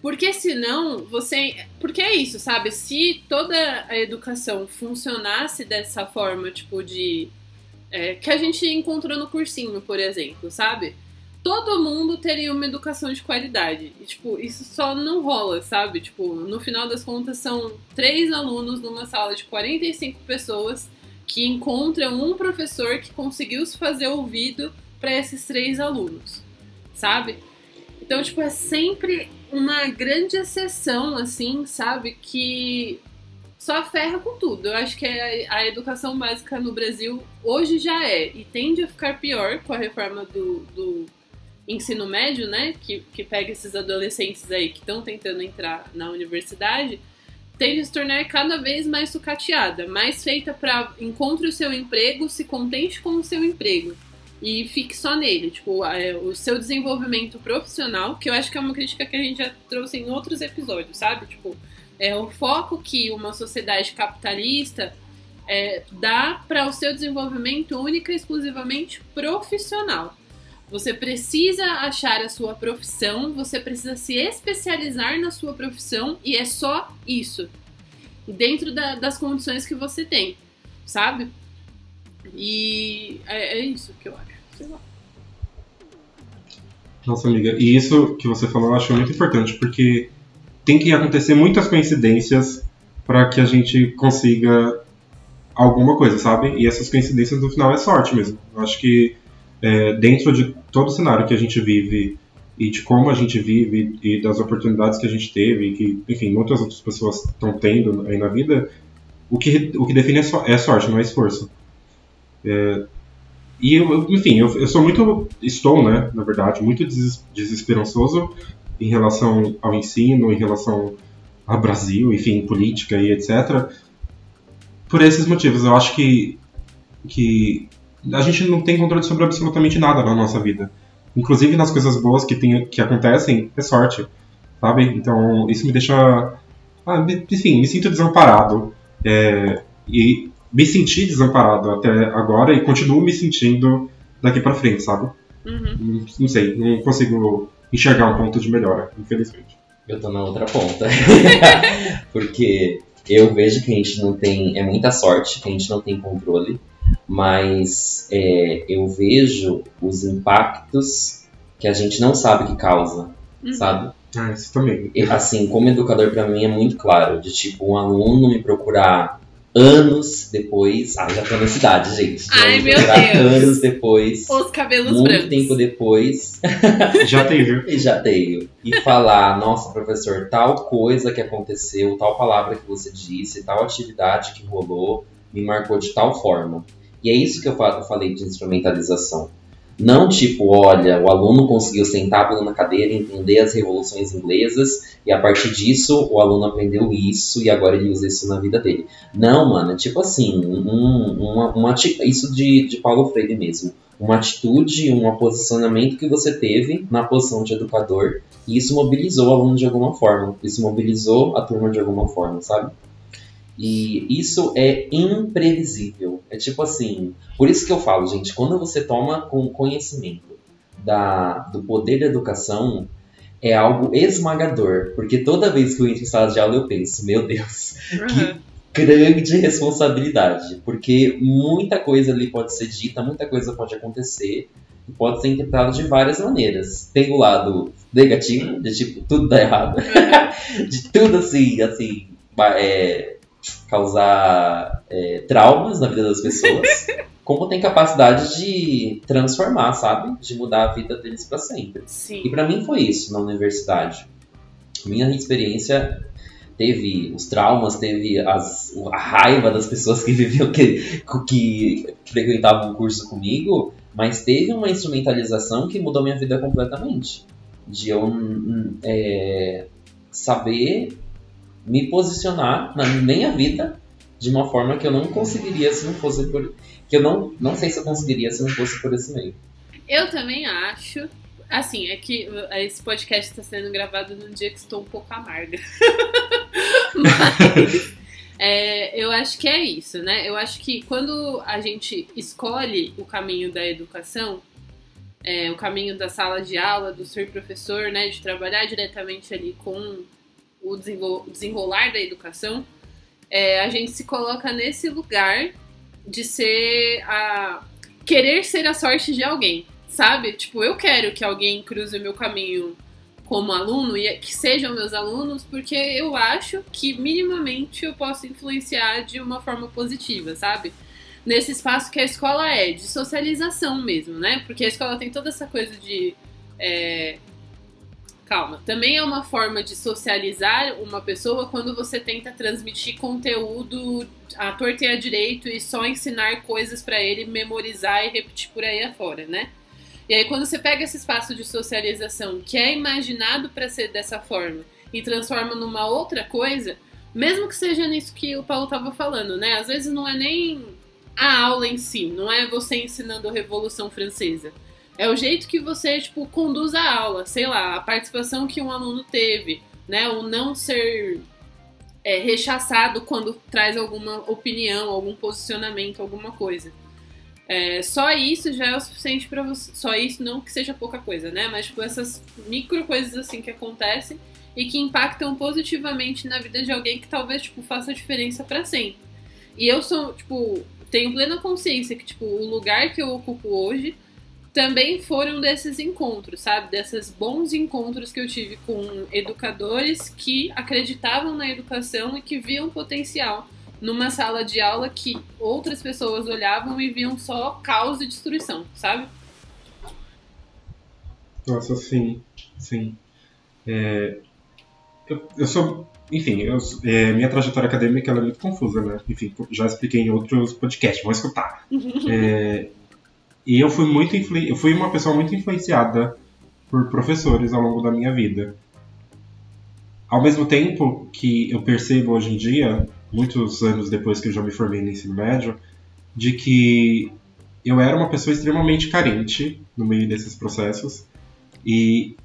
Porque senão você. Porque é isso, sabe? Se toda a educação funcionasse dessa forma, tipo, de. É, que a gente encontrou no cursinho, por exemplo, sabe? Todo mundo teria uma educação de qualidade. E, tipo, isso só não rola, sabe? Tipo, no final das contas, são três alunos numa sala de 45 pessoas que encontram um professor que conseguiu se fazer ouvido para esses três alunos, sabe? Então, tipo, é sempre uma grande exceção, assim, sabe? Que só ferra com tudo. Eu acho que a, a, educação básica no Brasil hoje já é, e tende a ficar pior com a reforma do, do ensino médio, né? Que, que pega esses adolescentes aí que estão tentando entrar na universidade tende a se tornar cada vez mais sucateada, mais feita para encontre o seu emprego, se contente com o seu emprego e fique só nele, tipo, é, o seu desenvolvimento profissional, que eu acho que é uma crítica que a gente já trouxe em outros episódios, sabe? Tipo, é o foco que uma sociedade capitalista é, dá para o seu desenvolvimento única e exclusivamente profissional. Você precisa achar a sua profissão, você precisa se especializar na sua profissão e é só isso. Dentro da, das condições que você tem, sabe? E é, é isso que eu acho. Sei lá. Nossa, amiga, e isso que você falou eu acho muito importante, porque tem que acontecer muitas coincidências para que a gente consiga alguma coisa, sabe? E essas coincidências no final é sorte mesmo. Eu acho que é, dentro de todo o cenário que a gente vive e de como a gente vive e das oportunidades que a gente teve e que, enfim, muitas outras pessoas estão tendo aí na vida, o que, o que define é, so, é sorte, não é esforço. É, e, eu, enfim, eu, eu, sou muito, estou, né, na verdade, muito desesperançoso em relação ao ensino, em relação ao Brasil, enfim, política e etc. Por esses motivos, eu acho que, que a gente não tem controle sobre absolutamente nada na nossa vida. Inclusive nas coisas boas que, tem, que acontecem, é sorte, sabe? Então isso me deixa. Ah, enfim, me sinto desamparado. É, e me senti desamparado até agora e continuo me sentindo daqui para frente, sabe? Uhum. Não, não sei, não consigo enxergar um ponto de melhora, infelizmente. Eu tô na outra ponta. Porque eu vejo que a gente não tem. É muita sorte, que a gente não tem controle mas é, eu vejo os impactos que a gente não sabe que causa, uhum. sabe? Ah, isso também. E, assim, como educador para mim é muito claro, de tipo um aluno me procurar anos depois, ah, já tô na cidade, gente. Ai, meu Deus. Anos depois. Os cabelos muito brancos. tempo depois. já tenho. e já tenho. E falar, nossa, professor, tal coisa que aconteceu, tal palavra que você disse, tal atividade que rolou, me marcou de tal forma. E é isso que eu falei de instrumentalização. Não tipo, olha, o aluno conseguiu sentar na cadeira, entender as revoluções inglesas e a partir disso o aluno aprendeu isso e agora ele usa isso na vida dele. Não, mano, é tipo assim, um, uma, uma, isso de, de Paulo Freire mesmo. Uma atitude, um posicionamento que você teve na posição de educador e isso mobilizou o aluno de alguma forma. Isso mobilizou a turma de alguma forma, sabe? E isso é imprevisível. É tipo assim. Por isso que eu falo, gente, quando você toma com conhecimento da, do poder da educação, é algo esmagador. Porque toda vez que eu entro em sala de aula, eu penso, meu Deus, uhum. que grande responsabilidade. Porque muita coisa ali pode ser dita, muita coisa pode acontecer. E pode ser interpretado de várias maneiras. Tem o lado negativo, de tipo, tudo dá errado. de tudo assim, assim, é, causar é, traumas na vida das pessoas, como tem capacidade de transformar, sabe? De mudar a vida deles para sempre. Sim. E para mim foi isso na universidade. Minha experiência teve os traumas, teve as, a raiva das pessoas que viviam, que, que frequentavam o curso comigo, Mas teve uma instrumentalização que mudou minha vida completamente. De eu hum, é, saber me posicionar na minha vida de uma forma que eu não conseguiria se não fosse por. Que eu não, não sei se eu conseguiria se não fosse por esse meio. Eu também acho. Assim, é que esse podcast está sendo gravado num dia que estou um pouco amarga. Mas é, eu acho que é isso, né? Eu acho que quando a gente escolhe o caminho da educação, é, o caminho da sala de aula, do ser professor, né? De trabalhar diretamente ali com o desenrolar da educação, é, a gente se coloca nesse lugar de ser a. querer ser a sorte de alguém, sabe? Tipo, eu quero que alguém cruze o meu caminho como aluno e que sejam meus alunos, porque eu acho que minimamente eu posso influenciar de uma forma positiva, sabe? Nesse espaço que a escola é, de socialização mesmo, né? Porque a escola tem toda essa coisa de. É... Calma, também é uma forma de socializar uma pessoa quando você tenta transmitir conteúdo à torta e direito e só ensinar coisas para ele memorizar e repetir por aí afora, né? E aí, quando você pega esse espaço de socialização que é imaginado para ser dessa forma e transforma numa outra coisa, mesmo que seja nisso que o Paulo estava falando, né? Às vezes não é nem a aula em si, não é você ensinando a Revolução Francesa. É o jeito que você, tipo, conduz a aula, sei lá, a participação que um aluno teve, né? O não ser é, rechaçado quando traz alguma opinião, algum posicionamento, alguma coisa. É, só isso já é o suficiente para você. Só isso, não que seja pouca coisa, né? Mas, tipo, essas micro coisas assim que acontecem e que impactam positivamente na vida de alguém que talvez, tipo, faça diferença para sempre. E eu sou, tipo, tenho plena consciência que, tipo, o lugar que eu ocupo hoje também foram desses encontros, sabe? Desses bons encontros que eu tive com educadores que acreditavam na educação e que viam potencial numa sala de aula que outras pessoas olhavam e viam só caos e destruição, sabe? Nossa, sim, sim. É, eu, eu, sou, enfim, eu, é, minha trajetória acadêmica é muito confusa, né? Enfim, já expliquei em outros podcasts, vou escutar. é, e eu fui muito eu fui uma pessoa muito influenciada por professores ao longo da minha vida. Ao mesmo tempo que eu percebo hoje em dia muitos anos depois que eu já me formei no ensino médio, de que eu era uma pessoa extremamente carente no meio desses processos e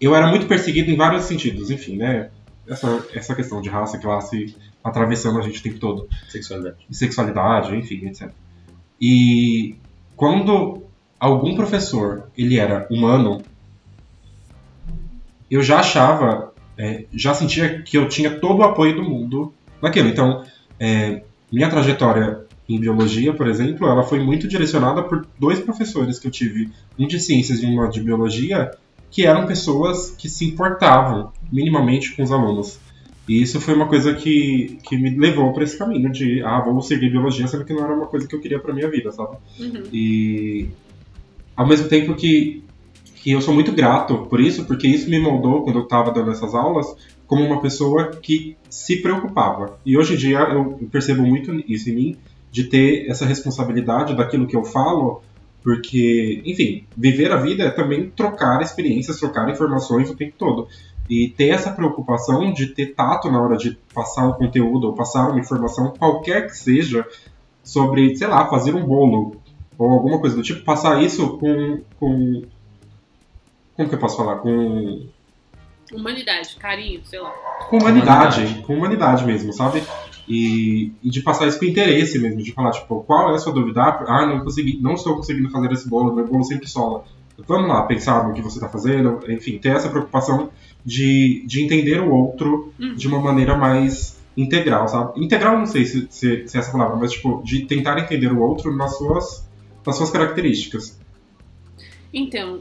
eu era muito perseguido em vários sentidos, enfim, né? Essa, essa questão de raça, classe atravessando a gente o tempo todo. Sexualidade. Sexualidade, enfim, etc. E quando algum professor ele era humano, eu já achava, é, já sentia que eu tinha todo o apoio do mundo naquilo. Então, é, minha trajetória em biologia, por exemplo, ela foi muito direcionada por dois professores que eu tive, um de ciências e um de biologia, que eram pessoas que se importavam minimamente com os alunos. E isso foi uma coisa que, que me levou para esse caminho de, ah, vou seguir biologia, sendo que não era uma coisa que eu queria para minha vida, sabe? Uhum. E ao mesmo tempo que, que eu sou muito grato por isso, porque isso me moldou quando eu estava dando essas aulas, como uma pessoa que se preocupava. E hoje em dia eu percebo muito isso em mim, de ter essa responsabilidade daquilo que eu falo, porque, enfim, viver a vida é também trocar experiências, trocar informações o tempo todo. E ter essa preocupação de ter tato na hora de passar o conteúdo ou passar uma informação, qualquer que seja, sobre, sei lá, fazer um bolo ou alguma coisa do tipo, passar isso com. com como que eu posso falar? Com Humanidade, carinho, sei lá. Com humanidade, humanidade. com humanidade mesmo, sabe? E, e, de passar isso com interesse mesmo, de falar, tipo, qual é a sua dúvida? Ah, não consegui, não estou conseguindo fazer esse bolo, meu bolo sempre sola. Vamos lá, pensar no que você está fazendo, enfim, ter essa preocupação de, de entender o outro uhum. de uma maneira mais integral, sabe? Integral, não sei se, se, se é essa palavra, mas, tipo, de tentar entender o outro nas suas, nas suas características. Então,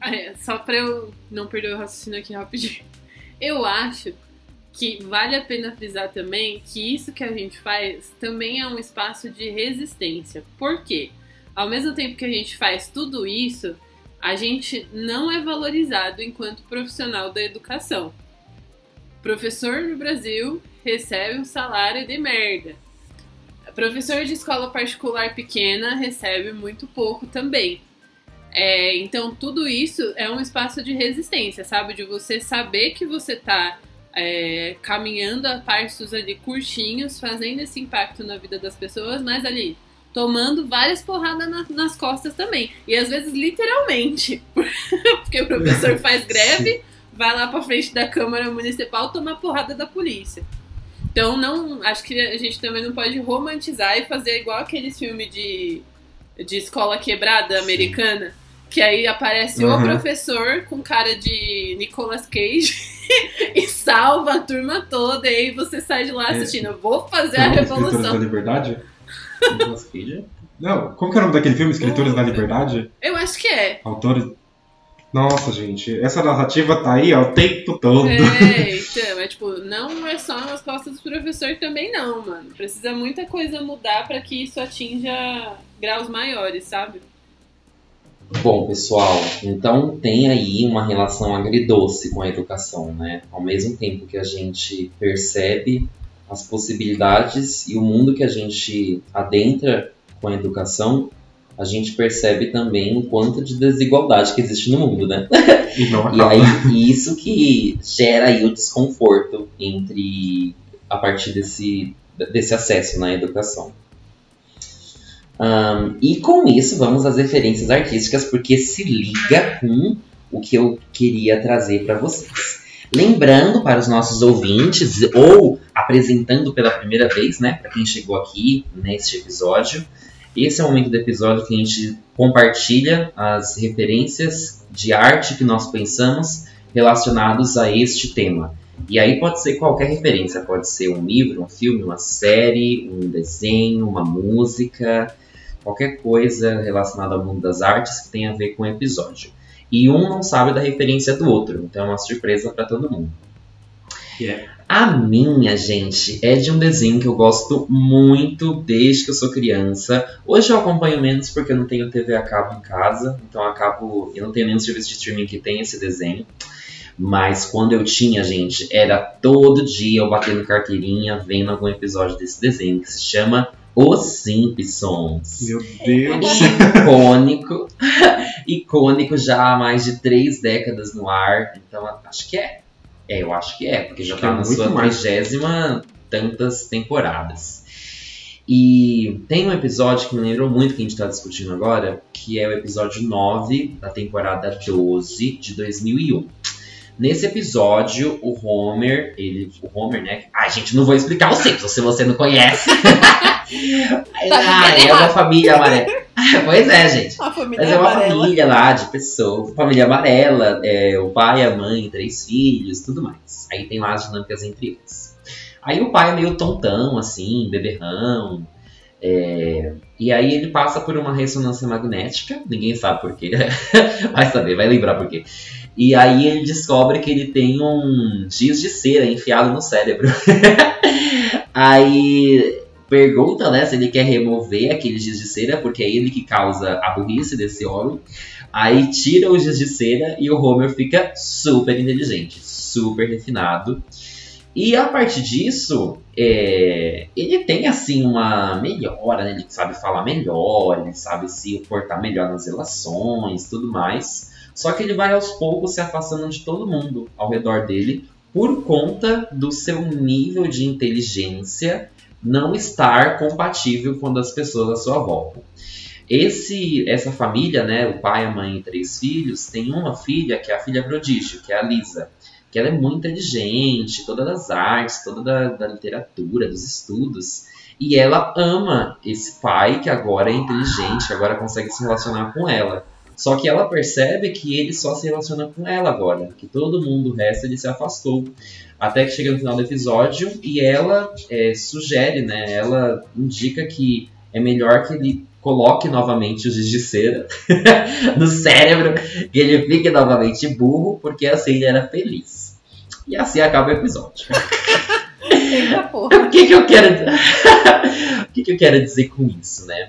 é, só pra eu não perder o raciocínio aqui rapidinho. Eu acho que vale a pena frisar também que isso que a gente faz também é um espaço de resistência. Por quê? Ao mesmo tempo que a gente faz tudo isso, a gente não é valorizado enquanto profissional da educação. Professor no Brasil recebe um salário de merda. Professor de escola particular pequena recebe muito pouco também. É, então, tudo isso é um espaço de resistência, sabe? De você saber que você está é, caminhando a passos ali curtinhos, fazendo esse impacto na vida das pessoas, mas ali tomando várias porradas na, nas costas também. E às vezes literalmente, porque o professor faz greve, vai lá para frente da Câmara Municipal tomar porrada da polícia. Então não, acho que a gente também não pode romantizar e fazer igual aqueles filmes de, de escola quebrada americana, que aí aparece uhum. o professor com cara de Nicolas Cage e salva a turma toda, e aí você sai de lá assistindo. Vou fazer a revolução. da Liberdade? Não, como que é o nome daquele filme? Escritores da Liberdade? Eu acho que é. Autores. Nossa, gente, essa narrativa tá aí ó, o tempo todo. É, então, é tipo, não é só nas costas do professor também não, mano. Precisa muita coisa mudar para que isso atinja graus maiores, sabe? Bom, pessoal, então tem aí uma relação agridoce com a educação, né? Ao mesmo tempo que a gente percebe as possibilidades e o mundo que a gente adentra com a educação, a gente percebe também o quanto de desigualdade que existe no mundo, né? E, e aí isso que gera aí o desconforto entre a partir desse, desse acesso na educação. Um, e com isso, vamos às referências artísticas, porque se liga com o que eu queria trazer para vocês. Lembrando para os nossos ouvintes, ou apresentando pela primeira vez, né, para quem chegou aqui neste episódio, esse é o momento do episódio que a gente compartilha as referências de arte que nós pensamos relacionados a este tema. E aí pode ser qualquer referência, pode ser um livro, um filme, uma série, um desenho, uma música, qualquer coisa relacionada ao mundo das artes que tenha a ver com o episódio. E um não sabe da referência do outro, então é uma surpresa para todo mundo. Yeah. A minha, gente, é de um desenho que eu gosto muito desde que eu sou criança. Hoje eu acompanho menos porque eu não tenho TV a cabo em casa, então eu acabo, eu não tenho nenhum serviço de streaming que tenha esse desenho. Mas quando eu tinha, gente, era todo dia eu batendo carteirinha vendo algum episódio desse desenho que se chama os Simpsons. Meu Deus! Icônico. Icônico já há mais de três décadas no ar. Então acho que é. É, eu acho que é, porque já está é na sua trigésima tantas temporadas. E tem um episódio que me lembrou muito que a gente está discutindo agora, que é o episódio 9 da temporada 12 de 2001. Nesse episódio, o Homer, ele, o Homer, né? Ai, gente, não vou explicar o Simpsons se você não conhece. ah, é uma família amarela. pois é, gente. Mas é uma amarela. família lá de pessoas, família amarela, é, o pai, a mãe, três filhos, tudo mais. Aí tem lá as dinâmicas entre eles. Aí o pai é meio tontão, assim, beberrão. É, e aí ele passa por uma ressonância magnética, ninguém sabe por quê, vai saber, vai lembrar por quê. E aí ele descobre que ele tem um giz de cera enfiado no cérebro. aí pergunta, né, se ele quer remover aquele giz de cera, porque é ele que causa a burrice desse homem. Aí tira o giz de cera e o Homer fica super inteligente, super refinado. E a partir disso, é, ele tem assim uma melhora, né? ele sabe falar melhor, ele sabe se portar melhor nas relações, tudo mais. Só que ele vai aos poucos se afastando de todo mundo ao redor dele por conta do seu nível de inteligência não estar compatível com as pessoas à sua volta. Esse, essa família, né, o pai, a mãe e três filhos, tem uma filha que é a filha prodígio, que é a Lisa, que ela é muito inteligente, toda das artes, toda da, da literatura, dos estudos, e ela ama esse pai que agora é inteligente, que agora consegue se relacionar com ela. Só que ela percebe que ele só se relaciona com ela agora, que todo mundo o resto ele se afastou. Até que chega no final do episódio e ela é, sugere, né? Ela indica que é melhor que ele coloque novamente o giz de cera no cérebro e ele fique novamente burro, porque assim ele era feliz. E assim acaba o episódio. Eita porra. O que, que eu quero o que, que eu quero dizer com isso, né?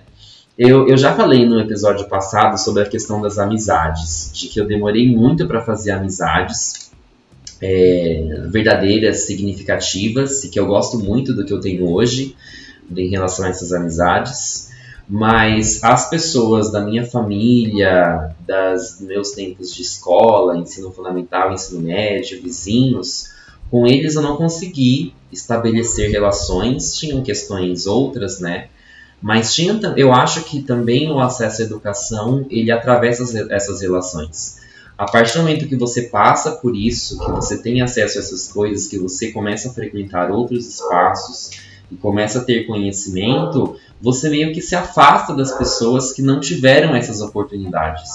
Eu, eu já falei no episódio passado sobre a questão das amizades, de que eu demorei muito para fazer amizades é, verdadeiras, significativas, e que eu gosto muito do que eu tenho hoje, em relação a essas amizades, mas as pessoas da minha família, das meus tempos de escola, ensino fundamental, ensino médio, vizinhos, com eles eu não consegui estabelecer relações, tinham questões outras, né? Mas tinha, eu acho que também o acesso à educação, ele atravessa essas relações. A partir do momento que você passa por isso, que você tem acesso a essas coisas, que você começa a frequentar outros espaços e começa a ter conhecimento, você meio que se afasta das pessoas que não tiveram essas oportunidades.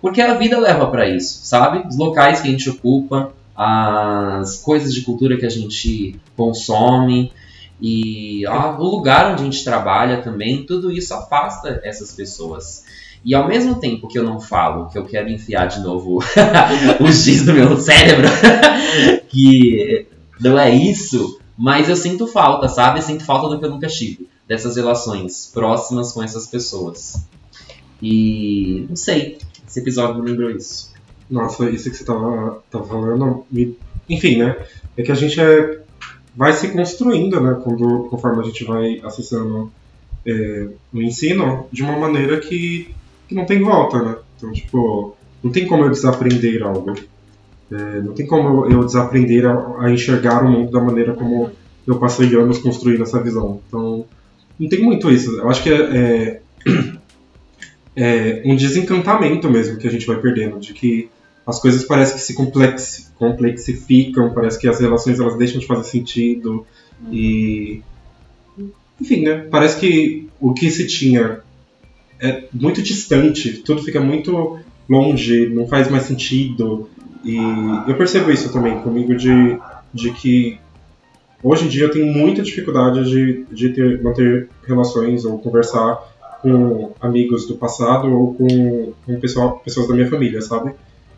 Porque a vida leva para isso, sabe? Os locais que a gente ocupa, as coisas de cultura que a gente consome e ó, o lugar onde a gente trabalha também, tudo isso afasta essas pessoas. E ao mesmo tempo que eu não falo, que eu quero enfiar de novo o giz do meu cérebro, que não é isso, mas eu sinto falta, sabe? Eu sinto falta do que eu nunca tive, dessas relações próximas com essas pessoas. E não sei, esse episódio me lembrou isso. Nossa, isso que você tava, tava falando, me... enfim, né? É que a gente é, vai se construindo, né? Quando, conforme a gente vai acessando é, o ensino, de uma maneira que, que não tem volta, né? Então, tipo, não tem como eu desaprender algo. É, não tem como eu desaprender a, a, enxergar o mundo da maneira como eu passei anos construindo essa visão. Então, não tem muito isso. Eu acho que é, é, é um desencantamento mesmo que a gente vai perdendo, de que as coisas parecem que se complex, complexificam, parece que as relações elas deixam de fazer sentido e enfim, né? Parece que o que se tinha é muito distante, tudo fica muito longe, não faz mais sentido. E eu percebo isso também comigo de, de que hoje em dia eu tenho muita dificuldade de, de ter, manter relações ou conversar com amigos do passado ou com, com pessoal, pessoas da minha família, sabe?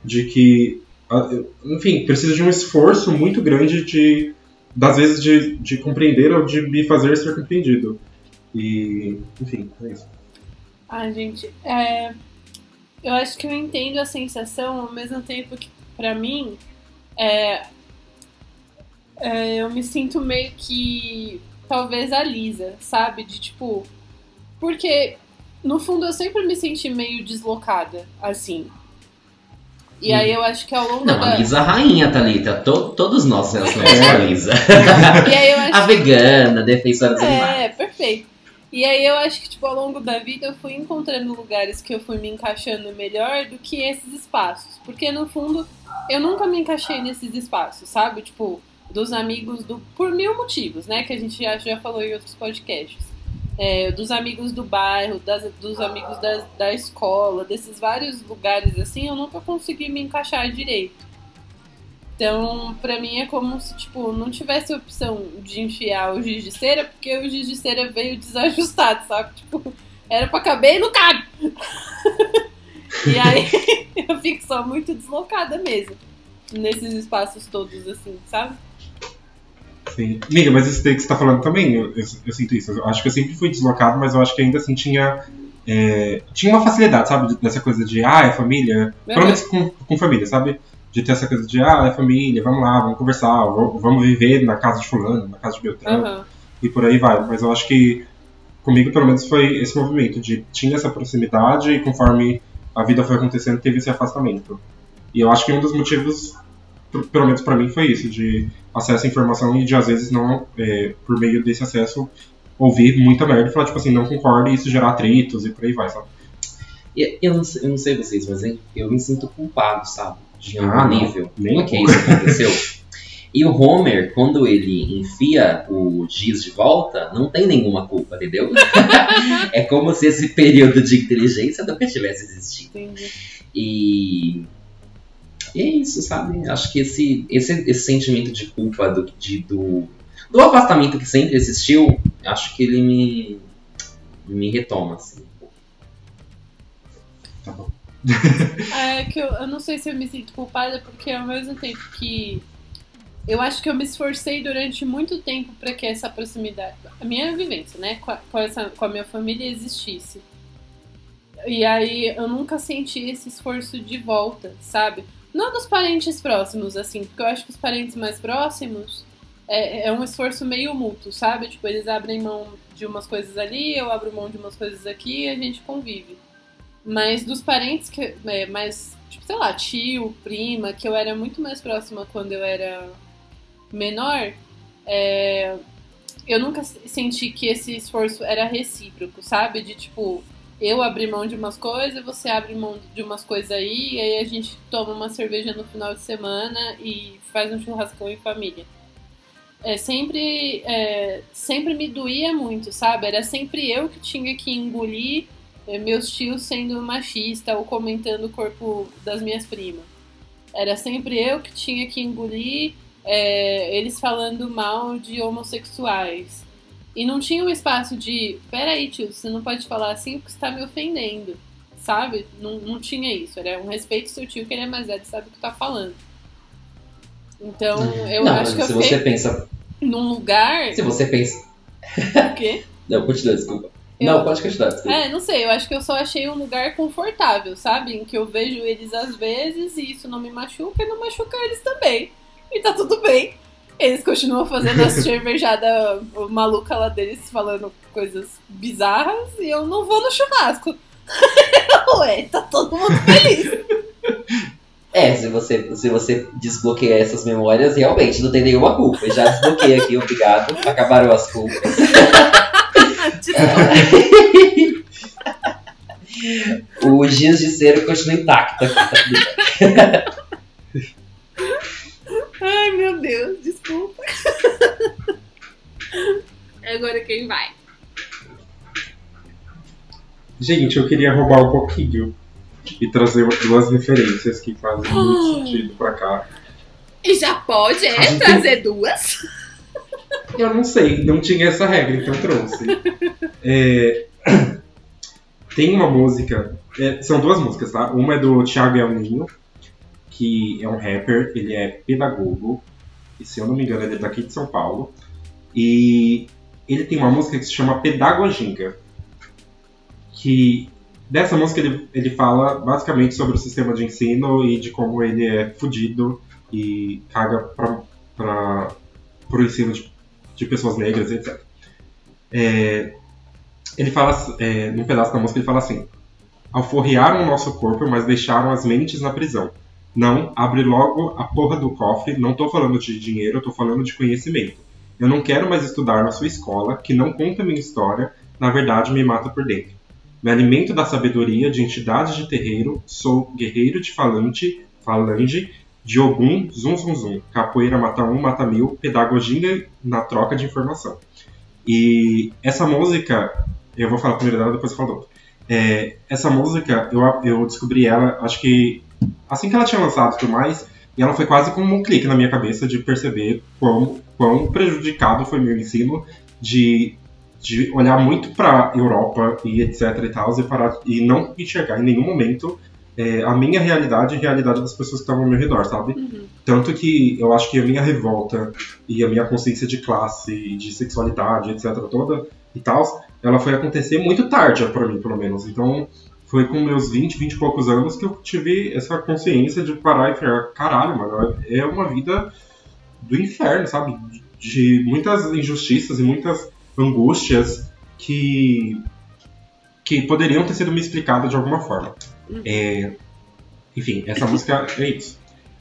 De que, enfim, precisa de um esforço muito grande de, das vezes, de, de compreender ou de me fazer ser compreendido. E, enfim, é isso. Ah, gente, é, eu acho que eu entendo a sensação, ao mesmo tempo que, para mim, é, é, eu me sinto meio que, talvez, a Lisa, sabe? De tipo, porque no fundo eu sempre me senti meio deslocada, assim. E aí eu acho que ao longo Não, da... a Lisa rainha, Thalita. To, todos nós relacionamos com a Lisa. e aí eu acho a vegana, defensora dos é, animais. É, perfeito. E aí eu acho que, tipo, ao longo da vida eu fui encontrando lugares que eu fui me encaixando melhor do que esses espaços. Porque, no fundo, eu nunca me encaixei nesses espaços, sabe? Tipo, dos amigos do... Por mil motivos, né? Que a gente já, já falou em outros podcasts é, dos amigos do bairro, das, dos amigos da, da escola, desses vários lugares assim, eu nunca consegui me encaixar direito. Então, pra mim é como se, tipo, não tivesse opção de enfiar o giz de cera, porque o giz de cera veio desajustado, sabe? Tipo, era pra caber e não cabe. e aí eu fico só muito deslocada mesmo. Nesses espaços todos, assim, sabe? Sim. Amiga, mas isso que você tá falando também, eu, eu, eu, sinto isso. Eu acho que eu sempre fui deslocado, mas eu acho que ainda assim tinha. É, tinha uma facilidade, sabe? Dessa coisa de, ah, é família. Uhum. Pelo menos com, com família, sabe? De ter essa coisa de, ah, é família, vamos lá, vamos conversar, vamos viver na casa de fulano, na casa de Beltrano. E por aí vai. Mas eu acho que comigo, pelo menos, foi esse movimento de tinha essa proximidade e conforme a vida foi acontecendo, teve esse afastamento. E eu acho que um dos motivos pelo menos para mim, foi isso, de acesso à informação e de às vezes não, é, por meio desse acesso, ouvir muita merda e falar, tipo assim, não concordo e isso gerar atritos e por aí vai, sabe? Eu não, sei, eu não sei vocês, mas eu me sinto culpado, sabe? De algum ah, nível. Nem que isso aconteceu. E o Homer, quando ele enfia o giz de volta, não tem nenhuma culpa, entendeu? é como se esse período de inteligência nunca tivesse existido. Entendi. E e é isso, sabe? Acho que esse, esse, esse sentimento de culpa do, de, do, do afastamento que sempre existiu, acho que ele me, me retoma, assim. Tá bom. é que eu, eu não sei se eu me sinto culpada, porque ao mesmo tempo que eu acho que eu me esforcei durante muito tempo para que essa proximidade, a minha vivência, né, com a, com, essa, com a minha família existisse. E aí eu nunca senti esse esforço de volta, sabe? Não dos parentes próximos, assim, porque eu acho que os parentes mais próximos é, é um esforço meio mútuo, sabe? Tipo, eles abrem mão de umas coisas ali, eu abro mão de umas coisas aqui e a gente convive. Mas dos parentes que. É, mais, tipo, sei lá, tio, prima, que eu era muito mais próxima quando eu era menor, é, eu nunca senti que esse esforço era recíproco, sabe? De tipo, eu abrir mão de umas coisas, você abre mão de umas coisas aí, e aí a gente toma uma cerveja no final de semana e faz um churrascão em família. É, sempre, é, sempre me doía muito, sabe? Era sempre eu que tinha que engolir é, meus tios sendo machista ou comentando o corpo das minhas primas. Era sempre eu que tinha que engolir é, eles falando mal de homossexuais. E não tinha um espaço de, peraí, tio, você não pode falar assim porque está me ofendendo, sabe? Não, não tinha isso. Era um respeito ao seu tio que ele é mais velho, sabe o que tá falando. Então, eu não, acho que eu se você pensa. Num lugar. Se você pensa. O quê? não, continua, desculpa. Eu... Não, pode continuar, desculpa. É, não sei, eu acho que eu só achei um lugar confortável, sabe? Em que eu vejo eles às vezes e isso não me machuca e não machuca eles também. E tá tudo bem. Eles continuam fazendo a cervejada maluca lá deles, falando coisas bizarras, e eu não vou no churrasco. Ué, tá todo mundo feliz. É, se você, se você desbloqueia essas memórias, realmente não tem nenhuma culpa. Já desbloqueei aqui, obrigado. Acabaram as culpas. o giz de cera continua intacto aqui, tá Ai, meu Deus, desculpa. Agora quem vai? Gente, eu queria roubar um pouquinho e trazer duas referências que fazem muito sentido pra cá. E já pode, é, gente... trazer duas? Eu não sei, não tinha essa regra, então trouxe. É... Tem uma música, é, são duas músicas, tá? Uma é do Thiago El Ninho, que é um rapper, ele é pedagogo, e se eu não me engano ele é daqui de São Paulo, e ele tem uma música que se chama Pedagoginga, que dessa música ele, ele fala basicamente sobre o sistema de ensino e de como ele é fudido e caga para o ensino de, de, pessoas negras, etc. É, ele fala, é, num pedaço da música, ele fala assim: Alforriaram o nosso corpo, mas deixaram as mentes na prisão. Não, abre logo a porra do cofre. Não tô falando de dinheiro, eu tô falando de conhecimento. Eu não quero mais estudar na sua escola, que não conta minha história, na verdade me mata por dentro. Me alimento da sabedoria de entidades de terreiro, sou guerreiro de falante, falange, de Ogum, zum zum zum, capoeira mata um, mata mil, pedagogia na troca de informação. E essa música, eu vou falar primeiro dela, depois eu falo outra. É, essa música, eu, eu descobri ela, acho que assim que ela tinha lançado e tudo mais, e ela foi quase como um clique na minha cabeça de perceber quão, quão prejudicado foi meu ensino de, de olhar muito para Europa e etc e tal, e, parar, e não enxergar em nenhum momento é, a minha realidade e a realidade das pessoas que estavam ao meu redor, sabe? Uhum. Tanto que eu acho que a minha revolta e a minha consciência de classe, de sexualidade, etc toda e tal, ela foi acontecer muito tarde para mim, pelo menos. Então, foi com meus 20, 20 e poucos anos que eu tive essa consciência de parar e falar, caralho, mano, é uma vida do inferno, sabe? De muitas injustiças e muitas angústias que que poderiam ter sido me explicadas de alguma forma. Uhum. É, enfim, essa música é isso.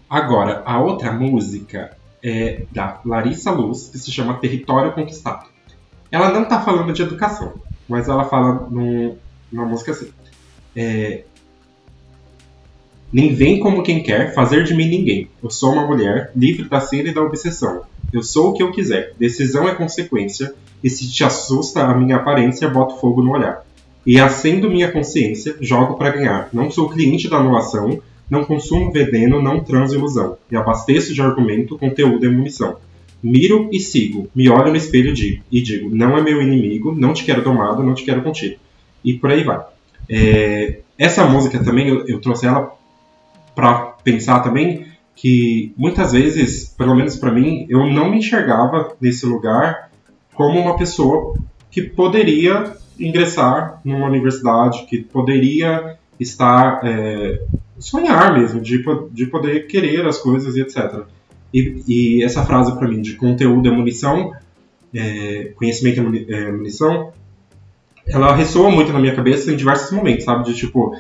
Agora, a outra música é da Larissa Luz, que se chama Território Conquistado. Ela não está falando de educação, mas ela fala num, numa música assim. É, nem vem como quem quer fazer de mim ninguém. Eu sou uma mulher, livre da cena e da obsessão. Eu sou o que eu quiser. Decisão é consequência. E se te assusta a minha aparência, boto fogo no olhar. E acendo minha consciência, jogo para ganhar. Não sou cliente da anulação, não consumo veneno, não transo ilusão. E abasteço de argumento, conteúdo e munição. Miro e sigo, me olho no espelho e digo: não é meu inimigo, não te quero domado, não te quero contigo. E por aí vai. É, essa música também, eu, eu trouxe ela para pensar também que muitas vezes, pelo menos para mim, eu não me enxergava nesse lugar como uma pessoa que poderia ingressar numa universidade, que poderia estar é, sonhar mesmo, de, de poder querer as coisas e etc. E, e essa frase para mim de conteúdo é munição, é, conhecimento é munição, ela ressoa muito na minha cabeça em diversos momentos, sabe? De tipo,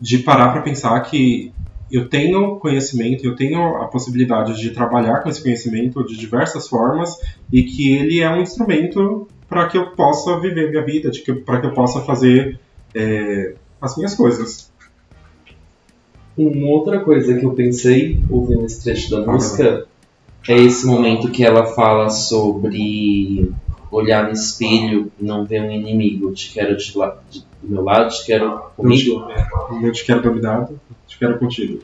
de parar para pensar que eu tenho conhecimento, eu tenho a possibilidade de trabalhar com esse conhecimento de diversas formas e que ele é um instrumento para que eu possa viver minha vida, para que eu possa fazer é, as minhas coisas. Uma outra coisa que eu pensei ouvindo esse trecho da música é esse momento que ela fala sobre olhar no espelho e não ver um inimigo. Te quero de, la de, do meu lado, te quero comigo. Eu te quero dominado, te quero contigo.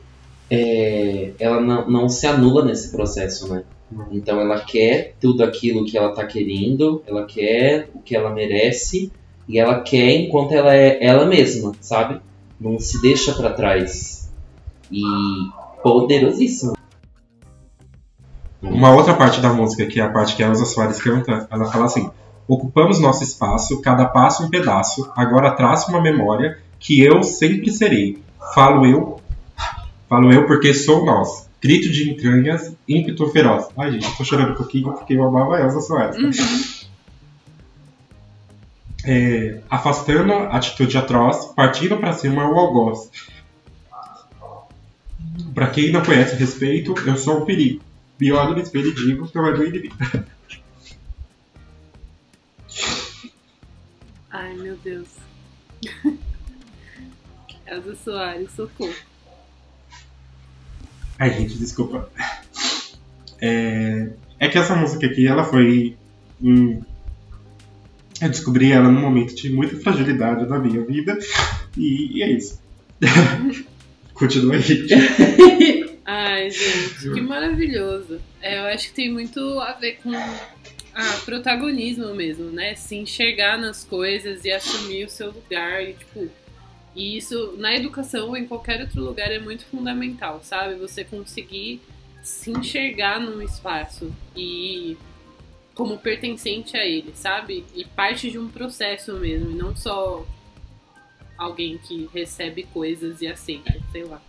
É, ela não, não se anula nesse processo, né? Então ela quer tudo aquilo que ela tá querendo, ela quer o que ela merece e ela quer enquanto ela é ela mesma, sabe? Não se deixa para trás. E poderosíssimo. Uma outra parte da música, que é a parte que a Elza Soares canta, ela fala assim: Ocupamos nosso espaço, cada passo um pedaço, agora traço uma memória que eu sempre serei. Falo eu, falo eu porque sou nós. Grito de entranhas, ímpeto feroz. Ai, gente, tô chorando um pouquinho porque eu amava a Elza Soares. Uhum. É, afastando atitude atroz, partindo para cima o algoz. Para quem não conhece respeito, eu sou um perigo. Me olho no espelho e digo que eu é meu inimigo. Ai, meu Deus. Elza Soares, socorro. Ai, gente, desculpa. É, é que essa música aqui, ela foi. Hum, eu descobri ela num momento de muita fragilidade da minha vida. E, e é isso. Continua aí. Ai, gente, que maravilhoso. É, eu acho que tem muito a ver com ah, protagonismo mesmo, né? Se enxergar nas coisas e assumir o seu lugar e, tipo, e isso na educação ou em qualquer outro lugar é muito fundamental, sabe? Você conseguir se enxergar num espaço e como pertencente a ele, sabe? E parte de um processo mesmo, e não só alguém que recebe coisas e aceita, sei lá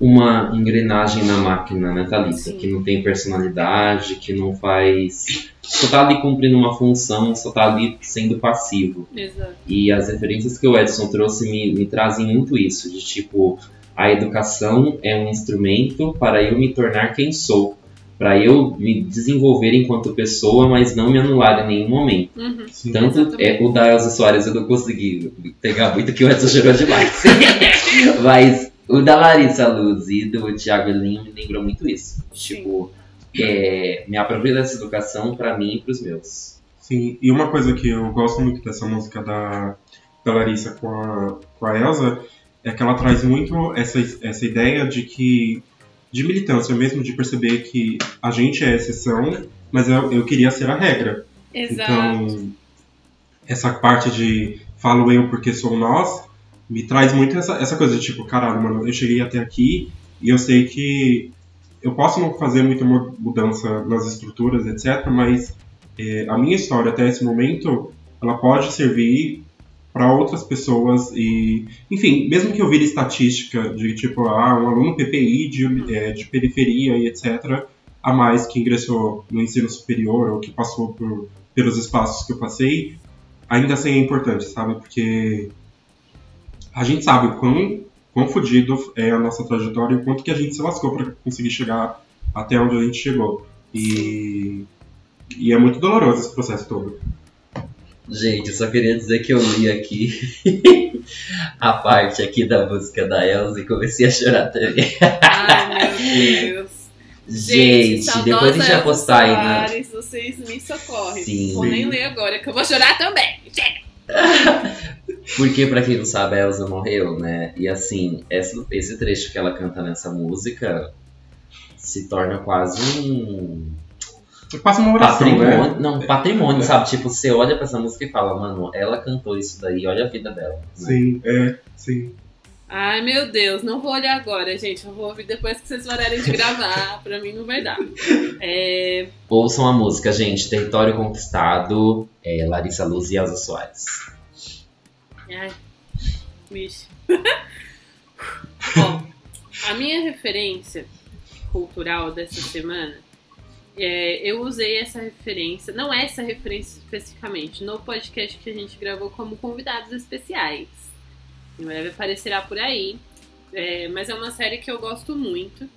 uma engrenagem na máquina, né, Thalissa? Que não tem personalidade, que não faz. Só tá ali cumprindo uma função, só tá ali sendo passivo. Exato. E as referências que o Edson trouxe me, me trazem muito isso, de tipo, a educação é um instrumento para eu me tornar quem sou. Para eu me desenvolver enquanto pessoa, mas não me anular em nenhum momento. Uhum. Sim, Tanto é, o da Elza Soares eu não consegui pegar muito que o Edson chegou demais. mas o da Larissa Luz e do Thiago Elinho me lembrou muito isso. Sim. Tipo, é, me apropria dessa educação para mim e pros meus. Sim, e uma coisa que eu gosto muito dessa música da, da Larissa com a, com a Elsa é que ela traz muito essa, essa ideia de que de militância mesmo, de perceber que a gente é exceção, mas eu, eu queria ser a regra. Exato. Então, essa parte de falo eu porque sou nós, me traz muito essa, essa coisa de tipo, caralho, mano, eu cheguei até aqui e eu sei que eu posso não fazer muita mudança nas estruturas, etc., mas é, a minha história até esse momento, ela pode servir para outras pessoas e, enfim, mesmo que eu vire estatística de tipo, ah, um aluno PPI de, é, de periferia e etc., a mais que ingressou no ensino superior ou que passou por, pelos espaços que eu passei, ainda assim é importante, sabe? Porque a gente sabe o quão, quão fodido é a nossa trajetória e o quanto que a gente se lascou para conseguir chegar até onde a gente chegou. E, e é muito doloroso esse processo todo. Gente, eu só queria dizer que eu li aqui a parte aqui da música da Elsa e comecei a chorar também. Ai, meu Deus. Gente, Gente depois a gente vai postar aí, né? Vocês me socorrem. Sim. Vou nem ler agora, que eu vou chorar também. Porque, pra quem não sabe, a Elsa morreu, né? E assim, esse, esse trecho que ela canta nessa música se torna quase um. Quase uma oração, patrimônio, né? Não, patrimônio, sabe? Tipo, você olha pra essa música e fala, mano, ela cantou isso daí, olha a vida dela. Né? Sim, é, sim. Ai, meu Deus, não vou olhar agora, gente. Eu vou ouvir depois que vocês pararem de gravar. pra mim não vai dar. É... Ouçam a música, gente. Território Conquistado, é, Larissa Luz e Elza Soares. Ai, bicho. Bom, a minha referência cultural dessa semana, é, eu usei essa referência, não essa referência especificamente, no podcast que a gente gravou como convidados especiais. Em breve aparecerá por aí. É, mas é uma série que eu gosto muito,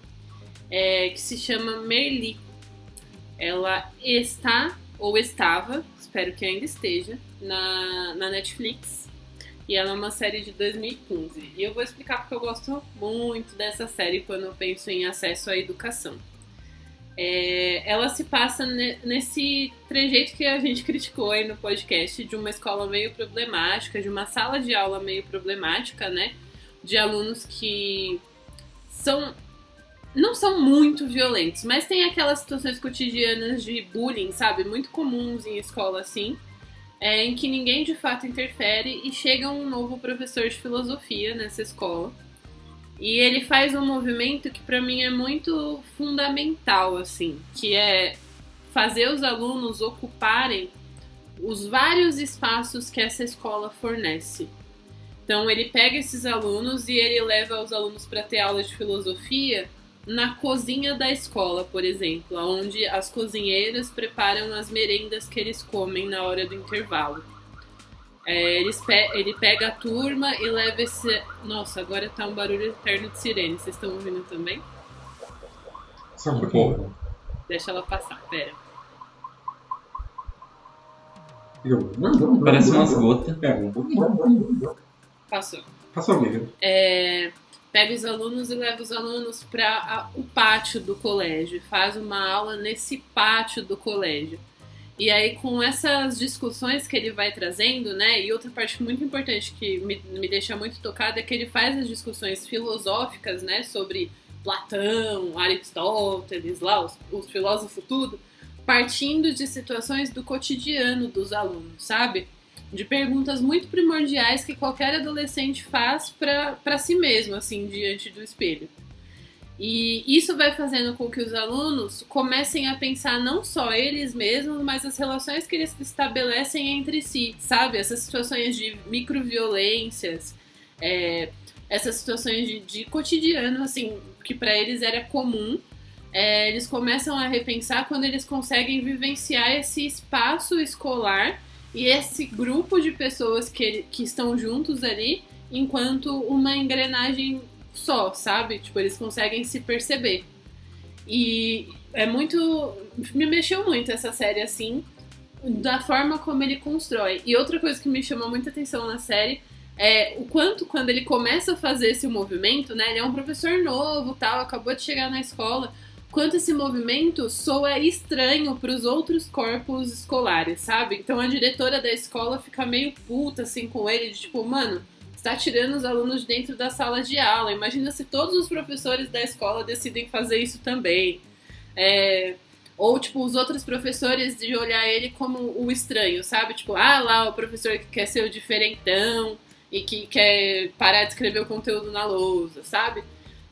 é, que se chama Merli. Ela está, ou estava, espero que ainda esteja, na, na Netflix. E ela é uma série de 2015. E eu vou explicar porque eu gosto muito dessa série quando eu penso em acesso à educação. É, ela se passa nesse trejeito que a gente criticou aí no podcast de uma escola meio problemática, de uma sala de aula meio problemática, né? De alunos que são não são muito violentos, mas tem aquelas situações cotidianas de bullying, sabe? Muito comuns em escola assim, é, em que ninguém de fato interfere e chega um novo professor de filosofia nessa escola e ele faz um movimento que para mim é muito fundamental, assim, que é fazer os alunos ocuparem os vários espaços que essa escola fornece. Então ele pega esses alunos e ele leva os alunos para ter aula de filosofia na cozinha da escola, por exemplo, onde as cozinheiras preparam as merendas que eles comem na hora do intervalo. É, eles pe ele pega a turma e leva esse. Nossa, agora tá um barulho eterno de sirene. Vocês estão ouvindo também? Só um pouquinho. Deixa ela passar, pera. Parece umas gotas. É, um pouquinho. Passou. Passou, amiga. É, pega os alunos e leva os alunos para o pátio do colégio. Faz uma aula nesse pátio do colégio. E aí, com essas discussões que ele vai trazendo, né? E outra parte muito importante que me, me deixa muito tocada é que ele faz as discussões filosóficas, né? Sobre Platão, Aristóteles, lá, os, os filósofos, tudo, partindo de situações do cotidiano dos alunos, sabe? De perguntas muito primordiais que qualquer adolescente faz para si mesmo, assim, diante do espelho. E isso vai fazendo com que os alunos comecem a pensar não só eles mesmos, mas as relações que eles estabelecem entre si, sabe? Essas situações de microviolências, é, essas situações de, de, cotidiano, assim, que para eles era comum. É, eles começam a repensar quando eles conseguem vivenciar esse espaço escolar e esse grupo de pessoas que, que estão juntos ali enquanto uma engrenagem só, sabe? Tipo, eles conseguem se perceber. E é muito. Me mexeu muito essa série assim, da forma como ele constrói. E outra coisa que me chamou muita atenção na série é o quanto, quando ele começa a fazer esse movimento, né? Ele é um professor novo, tal, acabou de chegar na escola. Quanto esse movimento soa estranho para os outros corpos escolares, sabe? Então a diretora da escola fica meio puta assim com ele, de tipo, mano, está tirando os alunos de dentro da sala de aula. Imagina se todos os professores da escola decidem fazer isso também. É, ou, tipo, os outros professores de olhar ele como o estranho, sabe? Tipo, ah, lá o professor que quer ser o diferentão e que quer parar de escrever o conteúdo na lousa, sabe?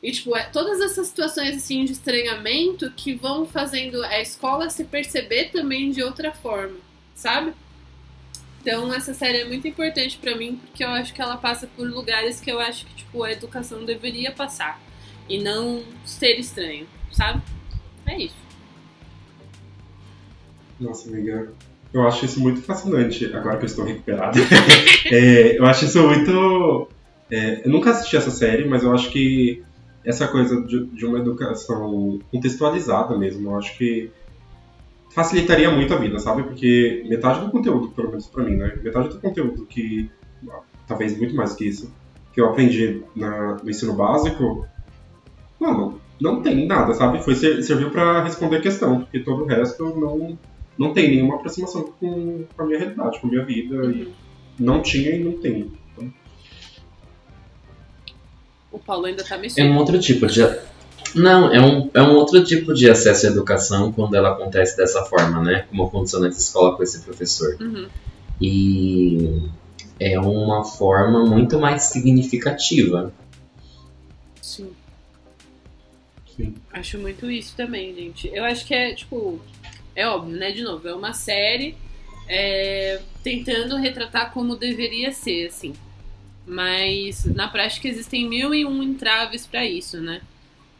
E, tipo, é, todas essas situações, assim, de estranhamento que vão fazendo a escola se perceber também de outra forma, sabe? Então essa série é muito importante para mim porque eu acho que ela passa por lugares que eu acho que tipo a educação deveria passar e não ser estranho, sabe? É isso. Nossa, amiga, eu acho isso muito fascinante agora que eu estou recuperado. é, eu acho isso muito. É, eu nunca assisti essa série, mas eu acho que essa coisa de, de uma educação contextualizada mesmo, eu acho que facilitaria muito a vida, sabe? Porque metade do conteúdo, pelo menos pra mim, né? Metade do conteúdo que, talvez muito mais que isso, que eu aprendi na, no ensino básico, mano, não tem nada, sabe? Foi serviu para responder a questão, porque todo o resto não não tem nenhuma aproximação com, com a minha realidade, com a minha vida, uhum. e não tinha e não tem. O Paulo ainda tá mexendo. É um outro tipo de não, é um, é um outro tipo de acesso à educação quando ela acontece dessa forma, né? Como aconteceu nessa escola com esse professor. Uhum. E é uma forma muito mais significativa. Sim. Sim. Acho muito isso também, gente. Eu acho que é, tipo, é óbvio, né? De novo, é uma série é, tentando retratar como deveria ser, assim. Mas na prática existem mil e um entraves para isso, né?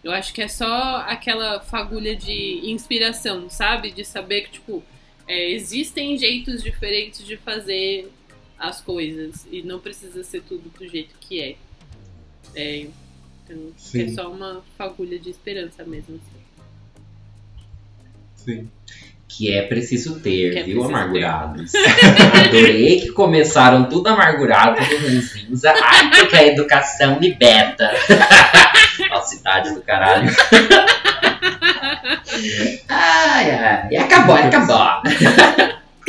Eu acho que é só aquela fagulha de inspiração, sabe? De saber que, tipo, é, existem jeitos diferentes de fazer as coisas e não precisa ser tudo do jeito que é. É, então, é só uma fagulha de esperança mesmo. Assim. Sim. Que é preciso ter, é viu, preciso amargurados? Ter. Adorei que começaram tudo amargurado, tudo ruimzinhos. Ai, porque a educação liberta. Falsidade do caralho. ai, ai. E acabou, acabou.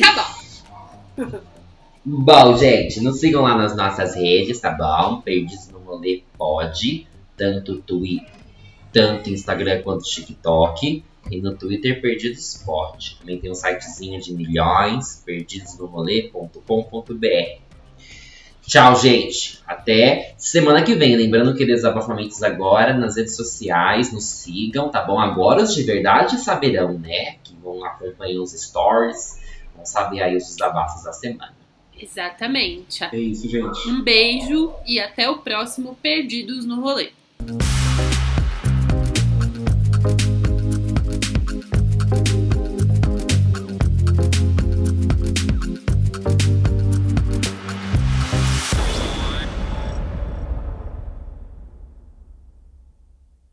Acabou. Bom, gente, nos sigam lá nas nossas redes, tá bom? Perdidos no Rolê pode, tanto Twitter, tanto Instagram quanto TikTok. E no Twitter, Perdidos Pode. Também tem um sitezinho de milhões, perdidosnorolê.com.br. Tchau, gente. Até semana que vem. Lembrando que desabafamentos agora nas redes sociais. Nos sigam, tá bom? Agora os de verdade saberão, né? Que vão acompanhar os stories, vão saber aí os desabafos da semana. Exatamente. É isso, gente. Um beijo e até o próximo Perdidos no Rolê.